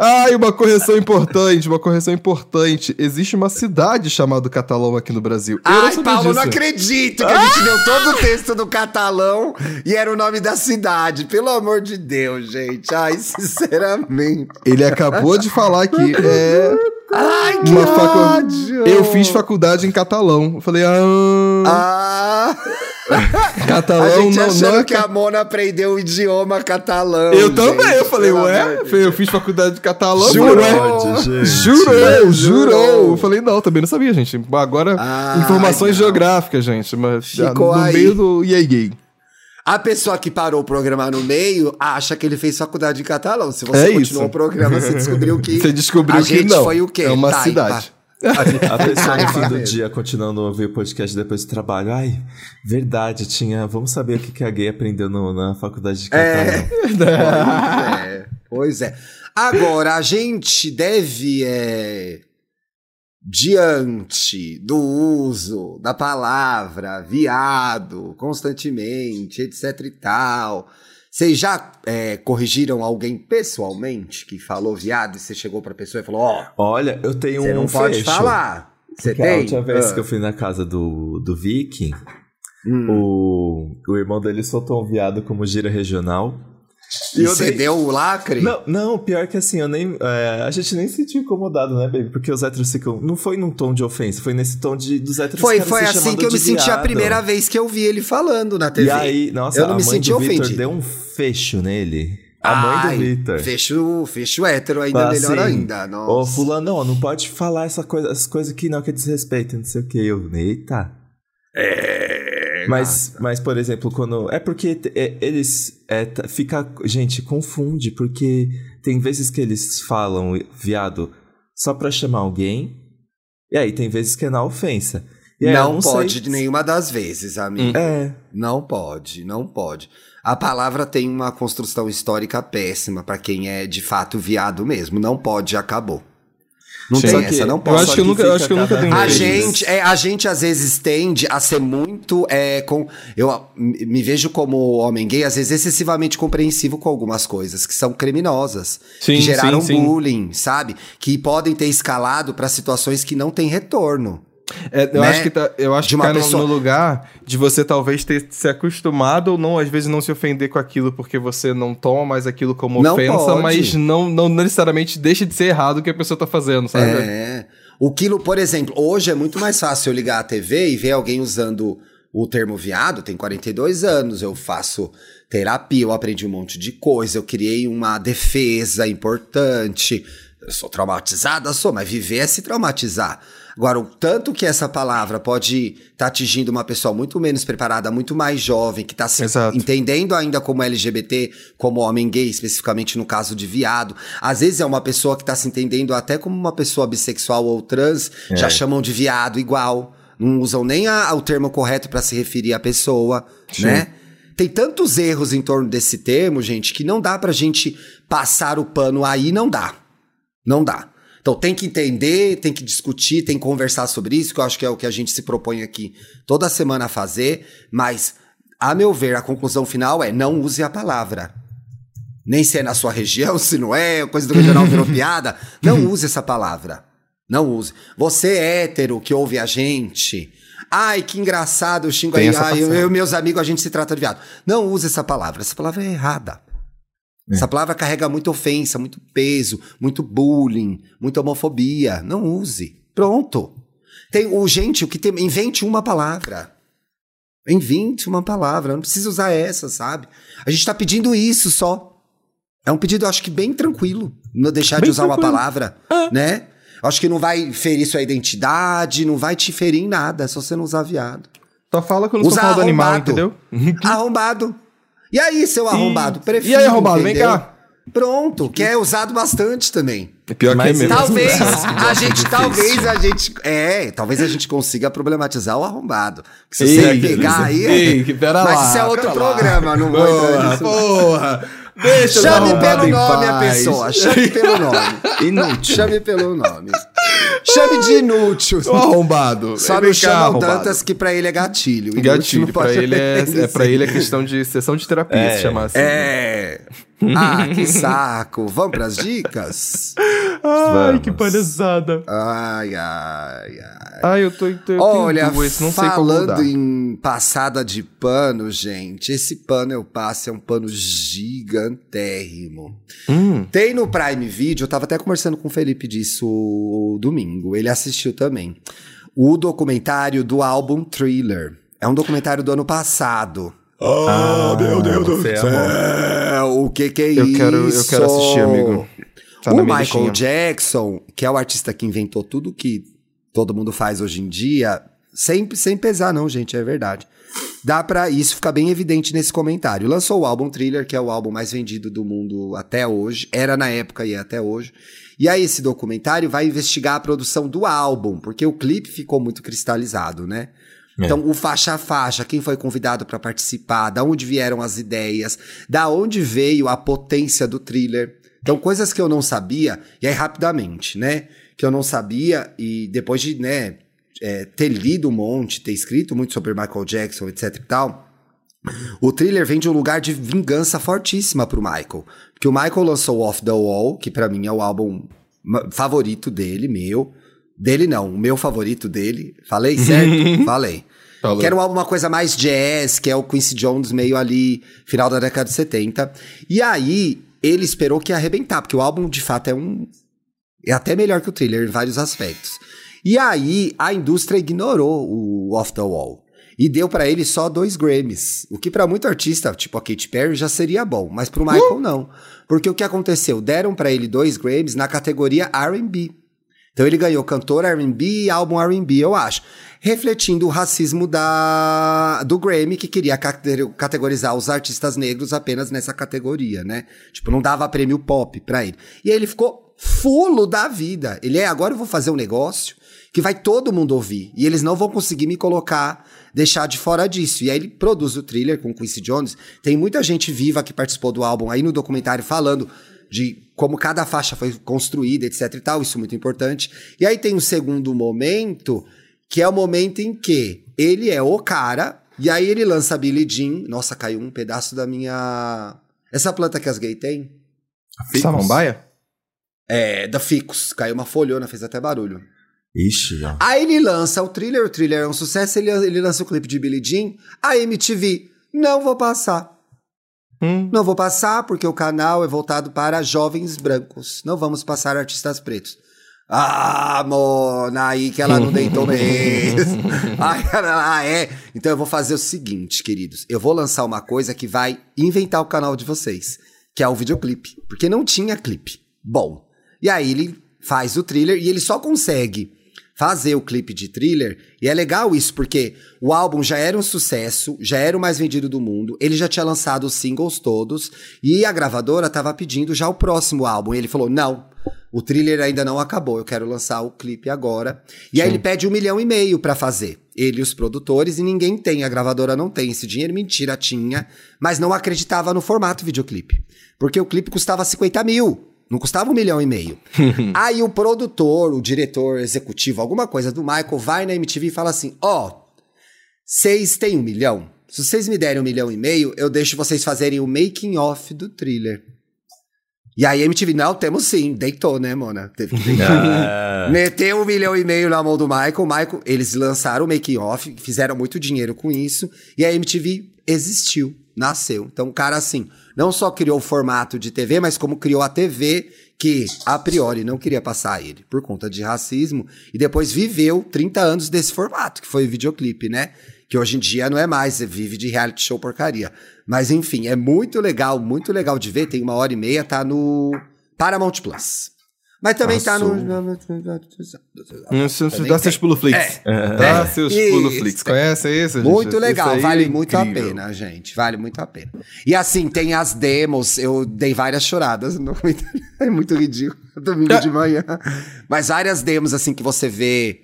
Ah, e uma correção importante, uma correção importante. Existe uma cidade chamada Catalão aqui no Brasil. Eu não Ai, sabia Paulo, disso. não acredito que a gente deu todo o texto do catalão e era o nome da cidade. Pelo amor de Deus, gente. Ai, sinceramente. Ele acabou de falar que é Ai, que uma facu... Eu fiz faculdade em catalão. Eu falei, ah, Ah, catalão a gente não, achando não é que a Mona aprendeu o idioma catalão. Eu gente. também, eu falei, ué? de Eu fiz faculdade de catalão. Jurou? Jurou, Jurou. jurou. Eu falei, não, também não sabia, gente. Agora, Ai, informações geográficas, gente. Mas Ficou no aí. meio do yay. A pessoa que parou o programa no meio acha que ele fez faculdade em catalão. Se você É continuou isso. o programa, você descobriu que. Você descobriu a que gente não. foi o quê? É uma Taipa. cidade. A pessoa no fim do dia continuando a ouvir o podcast depois do trabalho. Ai, verdade, tinha. Vamos saber o que que a gay aprendeu no- na faculdade de É. catalão. Pois é. Pois é. Agora, a gente deve. é, diante do uso da palavra viado constantemente, etc e tal. Vocês já é, corrigiram alguém pessoalmente que falou viado e você chegou pra pessoa e falou: Ó, Olha, eu tenho você um não pode fecho. falar. Você Porque a tem? última vez Ah. que eu fui na casa do, do Viking, Hum. o, o irmão dele soltou um viado como gira regional. E você dei- deu o lacre? Não, não, pior que assim, eu nem. é, a gente nem se sentiu incomodado, né, baby? Porque os héteros ficam. Não foi num tom de ofensa, foi nesse tom de dos héteros Foi, foi assim que eu me de senti a viado. primeira vez que eu vi ele falando na TV. E aí, nossa, Eu não a me mãe senti do ofendido. deu um fecho nele. A mãe do Victor. Fecho, fecho hétero ainda melhor assim, ainda. Nossa. Ô, fulano, não, não pode falar essa coisa, essas coisas aqui não, que é desrespeito, não sei o que. Eu, eita. É. Mas, mas, por exemplo, quando. É porque é, eles. É, fica. Gente, confunde, porque tem vezes que eles falam viado só pra chamar alguém, e aí tem vezes que é na ofensa. Aí, não, sei pode se- nenhuma das vezes, amigo. É. Não pode, não pode. A palavra tem uma construção histórica péssima pra quem é de fato viado mesmo. Não pode, acabou. Não Só tem essa, não eu pode. acho que eu nunca- eu acho que eu nunca tenho A gente, é, a gente às vezes tende a ser muito é, com, eu me vejo como homem gay às vezes excessivamente compreensivo com algumas coisas que são criminosas, Sim, que geraram sim, sim. bullying, sabe? Que podem ter escalado pra situações que não têm retorno. É, eu Né? acho que, tá, eu acho De que uma no- pessoa- no lugar de você talvez ter se acostumado ou não, às vezes não se ofender com aquilo porque você não toma mais aquilo como Não ofensa, pode. mas não, não necessariamente deixa de ser errado o que a pessoa tá fazendo, sabe? É. O quilo, por exemplo, hoje é muito mais fácil eu ligar a TV e ver alguém usando o termo viado, tem 42 anos, eu faço terapia, eu aprendi um monte de coisa, eu criei uma defesa importante. Eu sou traumatizada, sou, mas viver é se traumatizar. Agora, o tanto que essa palavra pode estar atingindo uma pessoa muito menos preparada, muito mais jovem, que está se Exato. entendendo ainda como LGBT, como homem gay, especificamente no caso de viado. Às vezes é uma pessoa que tá se entendendo até como uma pessoa bissexual ou trans, É. já chamam de viado igual. Não usam nem a- o termo correto para se referir à pessoa, né? Tem tantos erros em torno desse termo, gente, que não dá pra gente passar o pano aí, não dá. Não dá. Então tem que entender, tem que discutir, tem que conversar sobre isso, que eu acho que é o que a gente se propõe aqui toda semana a fazer, mas, a meu ver, a conclusão final é não use a palavra. Nem se é na sua região, se não é, coisa do regional virou piada. Não use essa palavra. Não use. Você é hétero que ouve a gente. Ai, que engraçado, eu xingo Tem aí. Ai, eu, eu e meus amigos, a gente se trata de viado. Não use essa palavra. Essa palavra é errada. Essa palavra carrega muita ofensa, muito peso, muito bullying, muita homofobia. Não use. Pronto. Tem o gente, o que tem, invente uma palavra. Invente uma palavra, não precisa usar essa, sabe? A gente tá pedindo isso só. É um pedido, acho que bem tranquilo, não deixar de Bem usar uma tranquilo. palavra, né? Acho que não vai ferir sua identidade, não vai te ferir em nada, se você não usar viado. Só fala quando você fala do animal, entendeu? Arrombado. E aí, seu arrombado? Prefiro, E aí, arrombado, vem entendeu? cá. Pronto, que é usado bastante também. Pior que é mesmo. Talvez a gente, talvez a gente, é, talvez a gente consiga problematizar o arrombado. Se Ei, você pegar aí, Ei, pera mas lá, isso é outro pera lá. programa, não vou entrar nisso. porra. Deixa Chame pelo nome a pessoa, chame pelo nome. Inútil. Chame pelo nome. Chame de inútil. Arrombado. Só Vem não cá, chama o arrombado. Dantas que pra ele é gatilho. Inútil Gatilho, pra ele é, é, pra ele é questão de sessão de terapia, É. se chamar assim. É. Ah, que saco. Vamos pras dicas? Ai, que Vamos. palhaçada. Ai, ai, ai. Ai, eu tô. Eu tenho Olha, duas, não sei como falando em passada de pano, gente, esse pano eu passo é um pano gigantérrimo. Hum, Tem no Prime Video, eu tava até conversando com o Felipe disso domingo, ele assistiu também. O documentário do álbum Thriller. É um documentário do ano passado. Ah, meu Deus do céu. É, o que que é eu, isso? quero, eu quero assistir, amigo. Tá o Michael listinha. Jackson, que é o artista que inventou tudo que todo mundo faz hoje em dia, sem, sem pesar não, gente, é verdade. Dá pra isso ficar bem evidente nesse comentário. Lançou o álbum Thriller, que é o álbum mais vendido do mundo até hoje, era na época e é até hoje. E aí esse documentário vai investigar a produção do álbum, porque o clipe ficou muito cristalizado, né? É. Então, o faixa a faixa, quem foi convidado para participar, da onde vieram as ideias, da onde veio a potência do thriller. Então, coisas que eu não sabia, e aí rapidamente, né? Que eu não sabia, e depois de, né, é, ter lido um monte, ter escrito muito sobre Michael Jackson, etc e tal, o thriller vem de um lugar de vingança fortíssima pro Michael. Porque o Michael lançou Off the Wall, que pra mim é o álbum favorito dele, meu. Dele não, o meu favorito dele. Falei certo? Falei. Falou. Que era um uma coisa mais jazz, que é o Quincy Jones meio ali, final da década de 70. E aí, ele esperou que ia arrebentar, porque o álbum, de fato, é um... É até melhor que o thriller em vários aspectos. E aí, a indústria ignorou o Off the Wall. E deu pra ele só dois Grammys. O que pra muito artista, tipo a Katy Perry, já seria bom. Mas pro Michael, não. Porque o que aconteceu? Deram pra ele dois Grammys na categoria R&B. Então ele ganhou cantor R&B e álbum R&B, eu acho. Refletindo o racismo da, do Grammy, que queria cate- categorizar os artistas negros apenas nessa categoria, né? Tipo, não dava prêmio pop pra ele. E aí ele ficou fulo da vida. Ele é, agora eu vou fazer um negócio que vai todo mundo ouvir. E eles não vão conseguir me colocar, deixar de fora disso. E aí ele produz o thriller com Quincy Jones. Tem muita gente viva que participou do álbum aí no documentário falando de como cada faixa foi construída, etc e tal, isso é muito importante. E aí tem um segundo momento, que é o momento em que ele é o cara, e aí ele lança Billie Jean. Nossa, caiu um pedaço da minha... Essa planta que as gays têm? Samambaia? É, da Ficus. Caiu uma folhona, fez até barulho. Ixi, ó. Aí ele lança o thriller, o thriller é um sucesso, ele, ele lança o clipe de Billie Jean, a MTV, não vou passar. Hum. Não vou passar porque o canal é voltado para jovens brancos. Não vamos passar artistas pretos. Ah, Mona, aí que ela não deitou mesmo. Ah, é. Então eu vou fazer o seguinte, queridos. Eu vou lançar uma coisa que vai inventar o canal de vocês, que é o videoclipe. Porque não tinha clipe. Bom. E aí ele faz o thriller e ele só consegue fazer o clipe de thriller. E é legal isso, porque o álbum já era um sucesso, já era o mais vendido do mundo, ele já tinha lançado os singles todos, e a gravadora tava pedindo já o próximo álbum. E ele falou: não. O thriller ainda não acabou, eu quero lançar o clipe agora. E aí ele pede um milhão e meio pra fazer. Ele e os produtores, e ninguém tem, a gravadora não tem esse dinheiro. Mentira, tinha, mas não acreditava no formato videoclipe. Porque o clipe custava 50 mil. Não custava um milhão e meio. Aí o produtor, o diretor executivo, alguma coisa do Michael, vai na MTV e fala assim: Ó, vocês têm um milhão? Se vocês me derem um milhão e meio, eu deixo vocês fazerem o making off do thriller. E aí a MTV, não, temos sim. Deitou, né, Mona? Teve que deitar. Ah, Meteu um milhão e meio na mão do Michael. Michael, eles lançaram o making off, fizeram muito dinheiro com isso. E a MTV existiu, nasceu. Então o cara, assim, não só criou o formato de TV, mas como criou a TV que, a priori, não queria passar ele por conta de racismo. E depois viveu 30 anos desse formato, que foi o videoclipe, né? Que hoje em dia não é mais, vive de reality show porcaria. Mas enfim, é muito legal, muito legal de ver. Tem uma hora e meia, tá no Paramount Plus. Mas também tá no. Dá seus puloflix. É. Dá É. seus Isso. puloflix. Conhece isso? gente? Muito legal, aí vale é muito a incrível. pena, gente. Vale muito a pena. E assim, tem as demos, eu dei várias choradas no. É muito ridículo, domingo de manhã. Mas várias demos, assim, que você vê.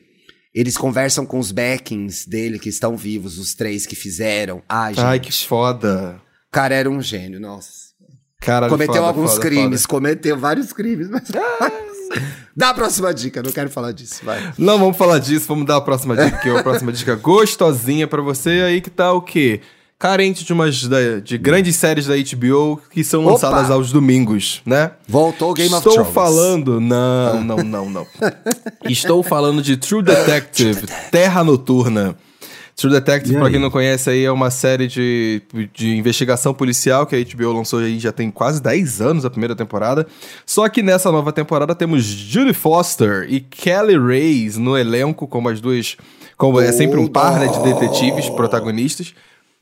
Eles conversam com os backings dele, que estão vivos, os três que fizeram. Ai, gente. Ai, que foda. O cara era um gênio, nossa. Caralho, Cometeu foda, alguns foda, crimes, cometeu vários crimes, mas. Dá a próxima dica, não quero falar disso, vai. Não vamos falar disso, vamos dar a próxima dica, que é a próxima dica gostosinha pra você aí que tá o quê? Carente de umas da- de grandes séries da HBO que são Opa! lançadas aos domingos, né? Voltou o Game of Estou Thrones. falando. Não, não, não, não. Estou falando de True Detective, Terra Noturna. True Detective, aí? quem não conhece, aí é uma série de, de investigação policial que a HBO lançou aí já tem quase 10 anos a primeira temporada. Só que nessa nova temporada temos Judy Foster e Kelly Reyes no elenco, como as duas. Como é sempre um par né, de detetives protagonistas.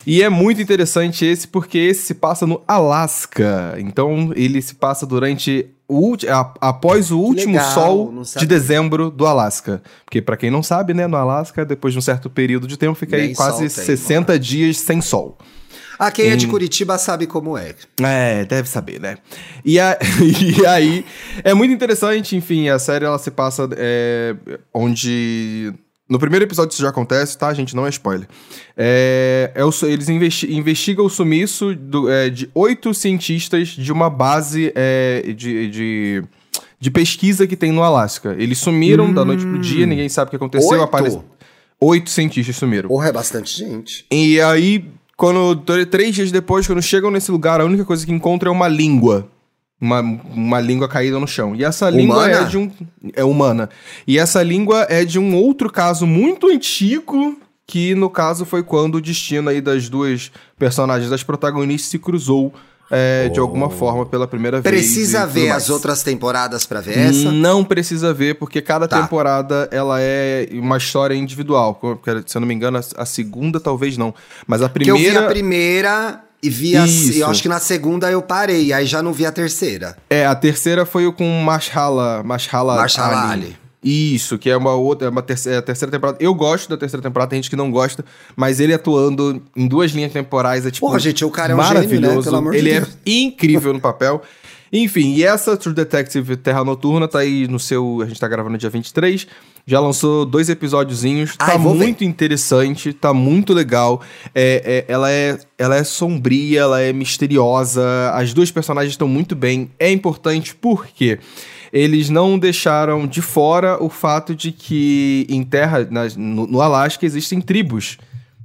E é muito interessante esse, porque esse se passa no Alasca. Então, ele se passa durante o a- após o último legal, sol de dezembro do Alasca. Porque, pra quem não sabe, né, no Alasca, depois de um certo período de tempo, fica aí Nem quase sol tem, 60 dias sem sol. Ah, quem é de Curitiba sabe como é. É, deve saber, né? E, a- e aí, é muito interessante, enfim, a série ela se passa é, onde. No primeiro episódio isso já acontece, tá, gente? Não é spoiler. É, é o eles investi- investigam o sumiço do- é, de oito cientistas de uma base é, de, de, de pesquisa que tem no Alasca. Eles sumiram da noite pro dia, ninguém sabe o que aconteceu. Oito? Oito cientistas sumiram. Porra, é bastante gente. E aí, quando tr- três dias depois, quando chegam nesse lugar, a única coisa que encontram é uma língua. Uma, uma língua caída no chão. E essa língua Humana? é de um. É humana. E essa língua é de um outro caso muito antigo. Que no caso foi quando o destino aí das duas personagens das protagonistas se cruzou é, de alguma forma pela primeira vez. Precisa e tudo ver as outras temporadas pra ver essa? Não precisa ver, porque cada Tá. temporada ela é uma história individual. Se eu não me engano, a- segunda talvez não. Mas a Porque eu vi primeira. a primeira e vi a. Eu acho que na segunda eu parei, aí já não vi a terceira. É, a terceira foi o com Marshala, Marshala, Mahershala Ali. Ali. Isso, que é uma outra, é uma terceira, é a terceira temporada. Eu gosto da terceira temporada, tem gente que não gosta, mas ele atuando em duas linhas temporais é tipo Porra, gente, o cara é um gênio, maravilhoso. né? Pelo amor de ele Deus. é incrível no papel. Enfim, e essa True Detective Terra Noturna tá aí no seu, a gente tá gravando dia 23. Já lançou dois episódiozinhos, Ai, tá ver. muito interessante, tá muito legal. É, é- ela, é, ela é sombria, ela é misteriosa. As duas personagens estão muito bem. É importante porque eles não deixaram de fora o fato de que em terra, nas- no, no Alasca, existem tribos.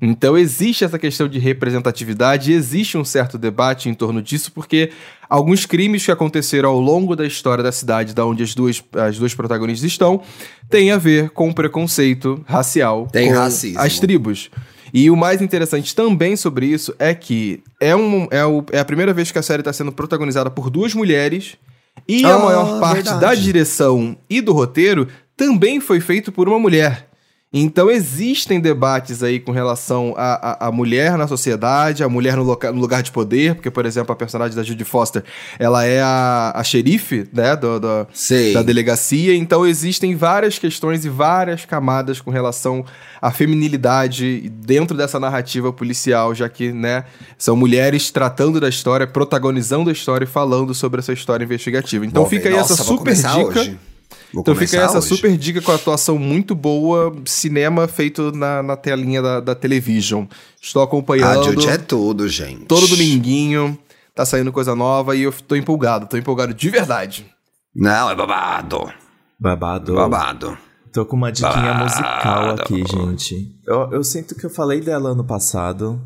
Então existe essa questão de representatividade, existe um certo debate em torno disso, porque alguns crimes que aconteceram ao longo da história da cidade, da onde as duas, as duas protagonistas estão, têm a ver com preconceito racial Tem racismo. as tribos. E o mais interessante também sobre isso é que é, um, é, o- é a primeira vez que a série está sendo protagonizada por duas mulheres e a Ah, maior parte da verdade. direção e do roteiro também foi feito por uma mulher. Então existem debates aí com relação à, à, à mulher na sociedade, a mulher no, loca- no lugar de poder, porque, por exemplo, a personagem da Judy Foster, ela é a, a xerife, né, do, do- da delegacia, então existem várias questões e várias camadas com relação à feminilidade dentro dessa narrativa policial, já que, né, são mulheres tratando da história, protagonizando a história e falando sobre essa história investigativa. Então ver. fica aí Nossa, essa super dica. hoje. Vou Então fica essa hoje. super dica com atuação muito boa, cinema feito na, na telinha da, da television. Estou A acompanhando Judy é tudo, gente. todo dominguinho, tá saindo coisa nova e eu tô empolgado, tô empolgado de verdade. Não, é babado. Babado. Babado. Tô com uma diquinha Babado. musical aqui, gente. Eu, eu sinto que eu falei dela ano passado,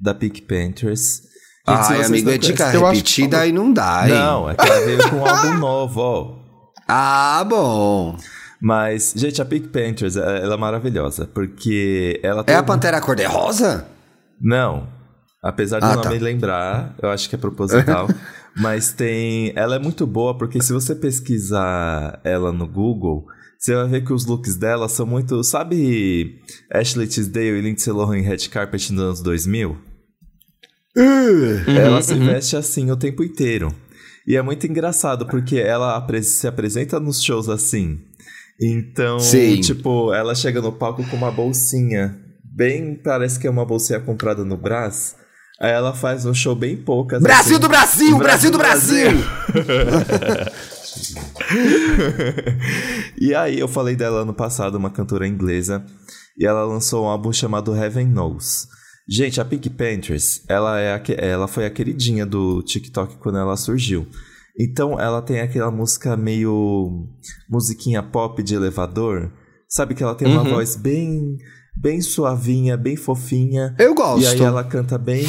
da Pink Panthers. Gente, se Ai, vocês amigo, é dica repetida e não dá, hein? Não, é que ela veio com um álbum novo, ó. Ah, bom. Mas, gente, a Pink Panthers, ela ela é maravilhosa, porque ela É a Pantera Cor-de-Rosa? Não. Apesar de Ah, eu não tá. me lembrar, eu acho que é proposital. mas tem. Ela é muito boa, porque se você pesquisar ela no Google, você vai ver que os looks dela são muito. Sabe Ashley Tisdale e Lindsay Lohan em Red Carpet nos anos 2000? ela se veste assim o tempo inteiro. E é muito engraçado, porque ela se apresenta nos shows assim. Então, Sim. tipo, ela chega no palco com uma bolsinha. Bem, parece que é uma bolsinha comprada no Brás. Aí ela faz um show bem poucas. Brasil assim. do Brasil! Brasil do Brasil! e aí eu falei dela ano passado, uma cantora inglesa, e ela lançou um álbum chamado Heaven Knows. Gente, a Pink Panthers, ela, é a, ela foi a queridinha do TikTok quando ela surgiu. Então ela tem aquela música meio musiquinha pop de elevador. Sabe que ela tem uma Uhum. voz bem bem suavinha, bem fofinha. Eu gosto. E aí ela canta bem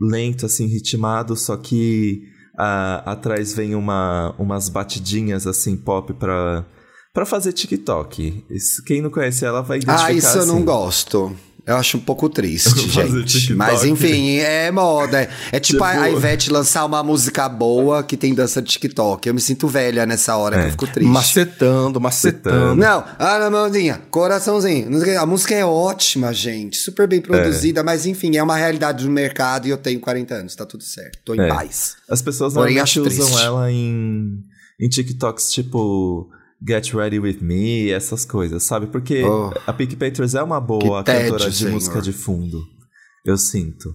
lento, assim, ritmado, só que a- atrás vem uma, umas batidinhas, assim, pop pra, pra fazer TikTok. Quem não conhece ela vai identificar Ah, isso eu não assim. gosto. Eu acho um pouco triste, gente. Mas enfim, é moda. É tipo, a- a Tipo- Ivete lançar uma música boa que tem dança de TikTok. Eu me sinto velha nessa hora que É. eu fico triste. Macetando, macetando. Não, ah, na mãozinha, coraçãozinho. A música é ótima, gente. Super bem produzida, mas enfim, é uma realidade do mercado e eu tenho 40 anos, tá tudo certo. Tô em É. paz. As pessoas Porém, normalmente usam ela em, em TikToks tipo Get Ready With Me, essas coisas, sabe? Porque Oh. a Pink Panthers é uma boa tédio, cantora de senhor. música de fundo. Eu sinto.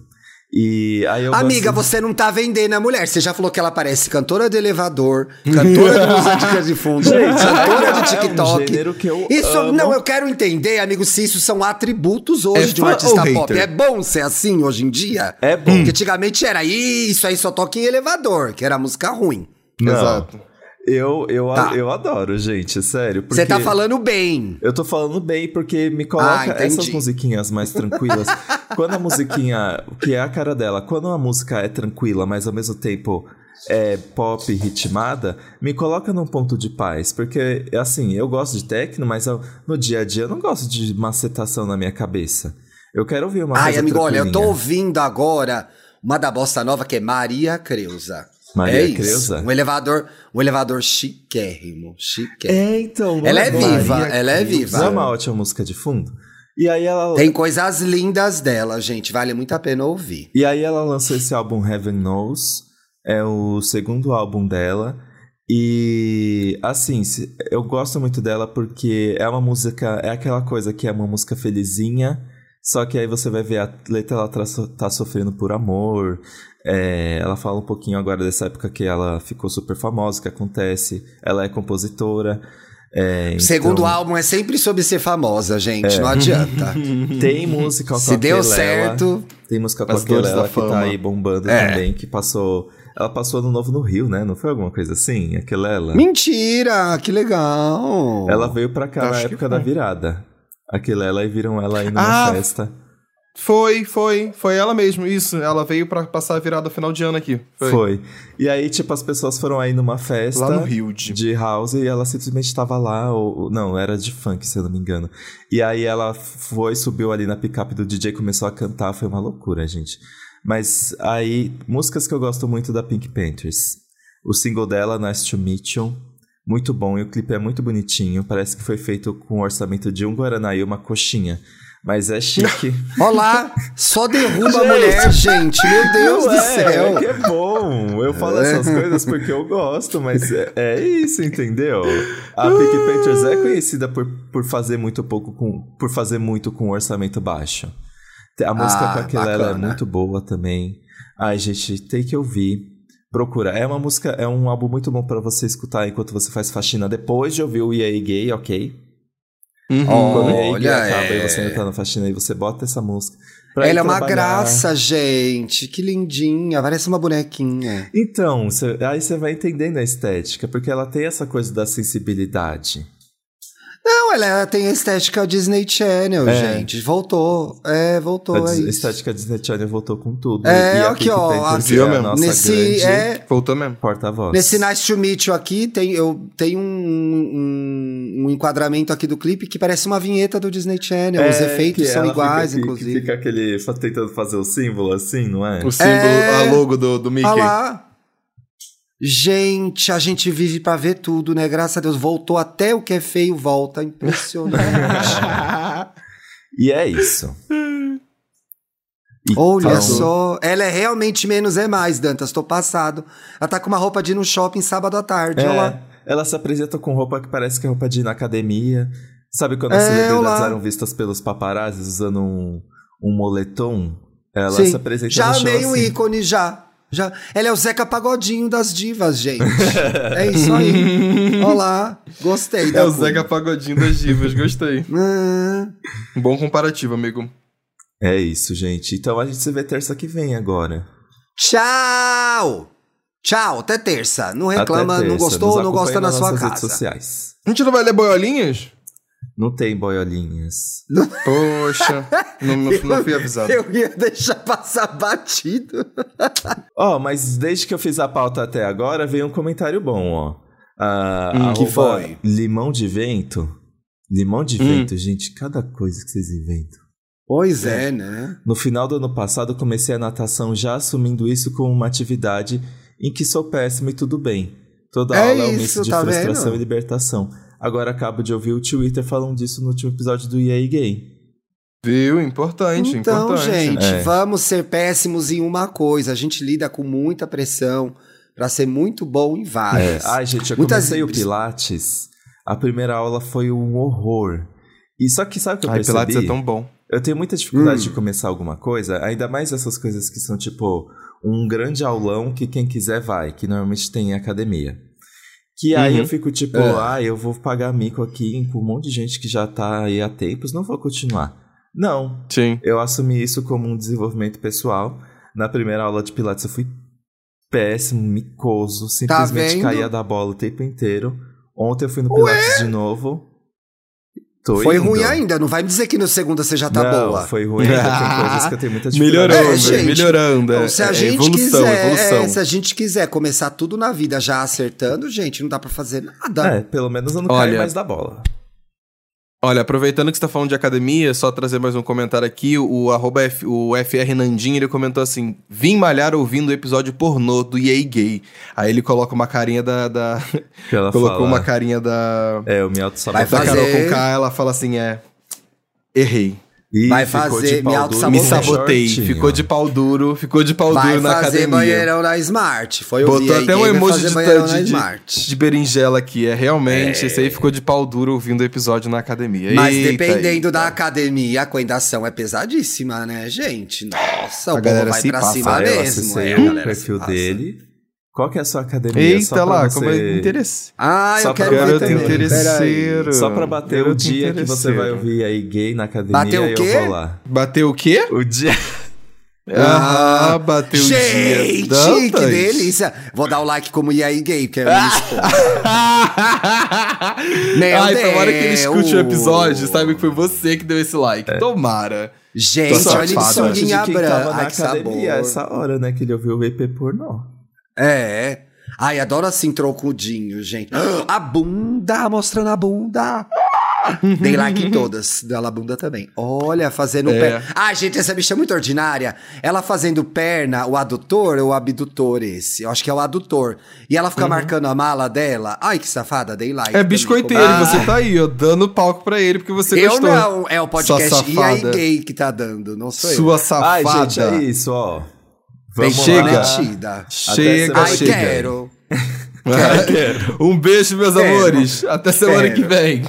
E aí eu Amiga, gosto... você não tá vendendo a mulher. Você já falou que ela parece cantora de elevador, cantora de música de fundo, cantora é de um TikTok. gênero que eu isso, amo. não, eu quero entender, amigo, se isso são atributos hoje É de um artista pop. hater? É bom ser assim hoje em dia? É bom. Porque antigamente era isso aí só toca em elevador, que era música ruim. Não, Exato. Eu, eu, Tá. eu adoro, gente, sério. Você tá falando bem. Eu tô falando bem porque me coloca Ah, essas musiquinhas mais tranquilas. quando a musiquinha, que é a cara dela, quando a música é tranquila, mas ao mesmo tempo é pop ritmada, me coloca num ponto de paz. Porque, assim, eu gosto de techno, mas eu- no dia a dia eu não gosto de macetação na minha cabeça. Eu quero ouvir uma Ai, coisa amigo, olha, eu tô ouvindo agora uma da bossa nova que é Maria Creuza. Maria é isso. Creuza? Um elevador, um elevador chiquérrimo, chiquérrimo. É, então. Ela é bom? viva, Maria ela é viva. É uma ótima música de fundo? E aí ela... Tem coisas lindas dela, gente. Vale muito a pena ouvir. E aí ela lançou esse álbum Heaven Knows, é o segundo álbum dela. E assim, eu gosto muito dela porque é uma música, é aquela coisa que é uma música felizinha, só que aí você vai ver a letra, ela tá, tá sofrendo por amor. É, ela fala um pouquinho agora dessa época que ela ficou super famosa, que acontece. Ela é compositora. é, O segundo então, álbum é sempre sobre ser famosa, gente. Não adianta. Tem música com Se a deu certo. Tem música com a da que tá fama. aí bombando É. também, que passou. Ela passou ano novo no Rio, né? Não foi alguma coisa assim? A Kelela. Mentira, que legal. Ela veio pra cá na época da virada. A Kelela e viram ela aí numa Ah, festa. Foi, foi. Foi ela mesmo, isso. Ela veio pra passar a virada final de ano aqui. Foi. Foi. E aí, tipo, as pessoas foram aí numa festa. Lá no Rio de- De house e ela simplesmente tava lá. Ou, não, era de funk, se eu não me engano. E aí ela foi, subiu ali na picape do DJ, começou a cantar. Foi uma loucura, gente. Mas aí, músicas que eu gosto muito da Pink Panthers. O single dela, Nice to Meet You. Muito bom, e o clipe é muito bonitinho. Parece que foi feito com o orçamento de um Guaraná e uma coxinha. Mas é chique. Olá, só derruba a mulher, gente. Meu Deus do é, céu. É que é bom. Eu falo essas coisas porque eu gosto, mas é, é isso, entendeu? A Pink Panthers é conhecida por, por fazer muito pouco com por fazer muito com orçamento baixo. A música Ah, com aquela ela é muito boa também. Ai, gente, tem que ouvir. Procura. É uma música, é um álbum muito bom pra você escutar enquanto você faz faxina depois de ouvir o EA Gay, ok? Uhum. Quando o EA Gay Olha, acaba é. e você ainda tá na faxina e você bota essa música. Ela é uma trabalhar. graça, gente. Que lindinha. Parece uma bonequinha. Então, cê- aí você vai entendendo a estética, porque ela tem essa coisa da sensibilidade. Não, ela tem a estética Disney Channel, É. gente. Voltou. É, voltou. a é estética Disney Channel voltou com tudo. É, e aqui, ó, aqui, a nossa nesse- grande é- Voltou mesmo. porta-voz. Nesse Nice to Meet You aqui, tem, eu, tem um, um, um enquadramento aqui do clipe que parece uma vinheta do Disney Channel. Os É, efeitos que são iguais, fica, inclusive. Que fica aquele. tentando fazer o símbolo assim, não é? O símbolo, É. a logo do, do Mickey. Olha lá. Gente, a gente vive pra ver tudo, né? Graças a Deus, voltou até o que é feio, volta. Impressionante. E é isso. E Olha então- só, ela é realmente menos é mais, Dantas, tô passado. Ela tá com uma roupa de ir no shopping sábado à tarde. É, ela se apresenta com roupa que parece que é roupa de ir na academia. Sabe quando as É, celebridades olá. eram vistas pelos paparazzis usando um, um moletom? Ela Sim, se apresenta já no show amei o assim. ícone, já. Já. Ela é o Zeca Pagodinho das divas, gente. é isso aí. Olá, gostei É da o cor. Zeca Pagodinho das divas, gostei. Ah, Um bom comparativo, amigo. É isso, gente. Então a gente se vê terça que vem agora. Tchau! Tchau, até terça. Não reclama, terça. não gostou, Nos não gosta na sua casa. redes sociais. A gente não vai ler boiolinhas? Não tem boiolinhas. Poxa, não, não, não fui avisado. Eu ia deixar passar batido. Ó, mas desde que eu fiz a pauta até agora, veio um comentário bom, ó. Ah, Hum, que foi? Limão de vento. Limão de Hum. vento, gente, cada coisa que vocês inventam. Pois é, né? No final do ano passado, comecei a natação já assumindo isso como uma atividade em que sou péssimo e tudo bem. Toda É aula é um misto de tá frustração vendo? e libertação. Agora acabo de ouvir o Twitter falando disso no último episódio do EA Gay. Viu? Importante, Então, importante. gente, É. vamos ser péssimos em uma coisa. A gente lida com muita pressão pra ser muito bom em várias. Ai, gente, eu Muitas- comecei o Pilates. A primeira aula foi um horror. E só que sabe o que eu Ai, percebi? Pilates é tão bom. Eu tenho muita dificuldade Hum. de começar alguma coisa, ainda mais essas coisas que são tipo um grande aulão que quem quiser vai, que normalmente tem em academia. Que aí Uhum. eu fico tipo, É. ah, eu vou pagar mico aqui com um monte de gente que já tá aí há tempos, não vou continuar. Não, Sim. eu assumi isso como um desenvolvimento pessoal. Na primeira aula de Pilates eu fui péssimo, micoso, simplesmente Tá caía da bola o tempo inteiro. Ontem eu fui no Pilates de novo. Tô Foi indo. ruim ainda, não vai me dizer que no segunda você já tá não, boa. foi ruim ainda, tem coisas que eu tenho muita dificuldade. Melhorando, É, gente. melhorando. Então, é- se a é gente evolução, quiser, evolução. é, se a gente quiser começar tudo na vida já acertando, gente, não dá pra fazer nada. É, pelo menos eu não Olha- caio mais da bola. Olha, aproveitando que você tá falando de academia, só trazer mais um comentário aqui. O, arroba F- o FR Nandinho, ele comentou assim: Vim malhar ouvindo o episódio pornô do EA Gay. Aí ele coloca uma carinha da. da- colocou fala, uma carinha da. É, eu me auto Vai Da fazer- Carol com K, ela fala assim: é. Errei. Vai fazer- me Me auto-sabotei. sabotei. shortinho. Ficou de pau duro, ficou de pau Vai duro na fazer academia. banheirão na Smart. Foi o Botou até um vai emoji fazer de, de, de, Smart. de berinjela aqui. É realmente, esse aí ficou de pau duro ouvindo o episódio na academia. Mas Eita, dependendo eita. da academia, a coendação é pesadíssima, né, gente? Nossa, A o povo galera vai se pra passa. cima mesmo. é, o perfil passa. dele. Qual que é a sua academia? Eita Só pra lá, você- como é interesse. Ah, Só eu quero ver garoto também. interesseiro. Só pra bater o Garoto dia que você vai ouvir aí gay na academia, Bater o eu quê? vou lá. Bateu o quê? O dia... Ah, bateu o dia. Gente, que delícia. Vou dar o like como e aí gay, porque é. Meu Ai, tomara que ele Deus. escute o episódio, sabe que foi você que deu esse like. Tomara. Gente, olha que tava branca. na Ai, que academia sabor. essa hora, né? Que ele ouviu o EP pornô. É. Ai, adoro assim trocudinho, gente. A bunda, mostrando a bunda. Dei like em todas, dela bunda também. Olha, fazendo É. perna. Ai, gente, essa bicha é muito ordinária. Ela fazendo perna, o adutor ou o abdutor esse? Eu acho que é o adutor. E ela fica marcando a mala dela. Ai, que safada, dei like. É também. biscoiteiro, Ah, você tá aí, ó, dando palco pra ele porque você Eu gostou. não, é o podcast Sua E aí safada. gay que tá dando, não sou eu. Sua Ai, safada. gente, é isso, ó. Vamos chega. lá. comprometida. Chega, Ai, chega. quero. um beijo, meus Quero. amores. Até semana Quero. que vem.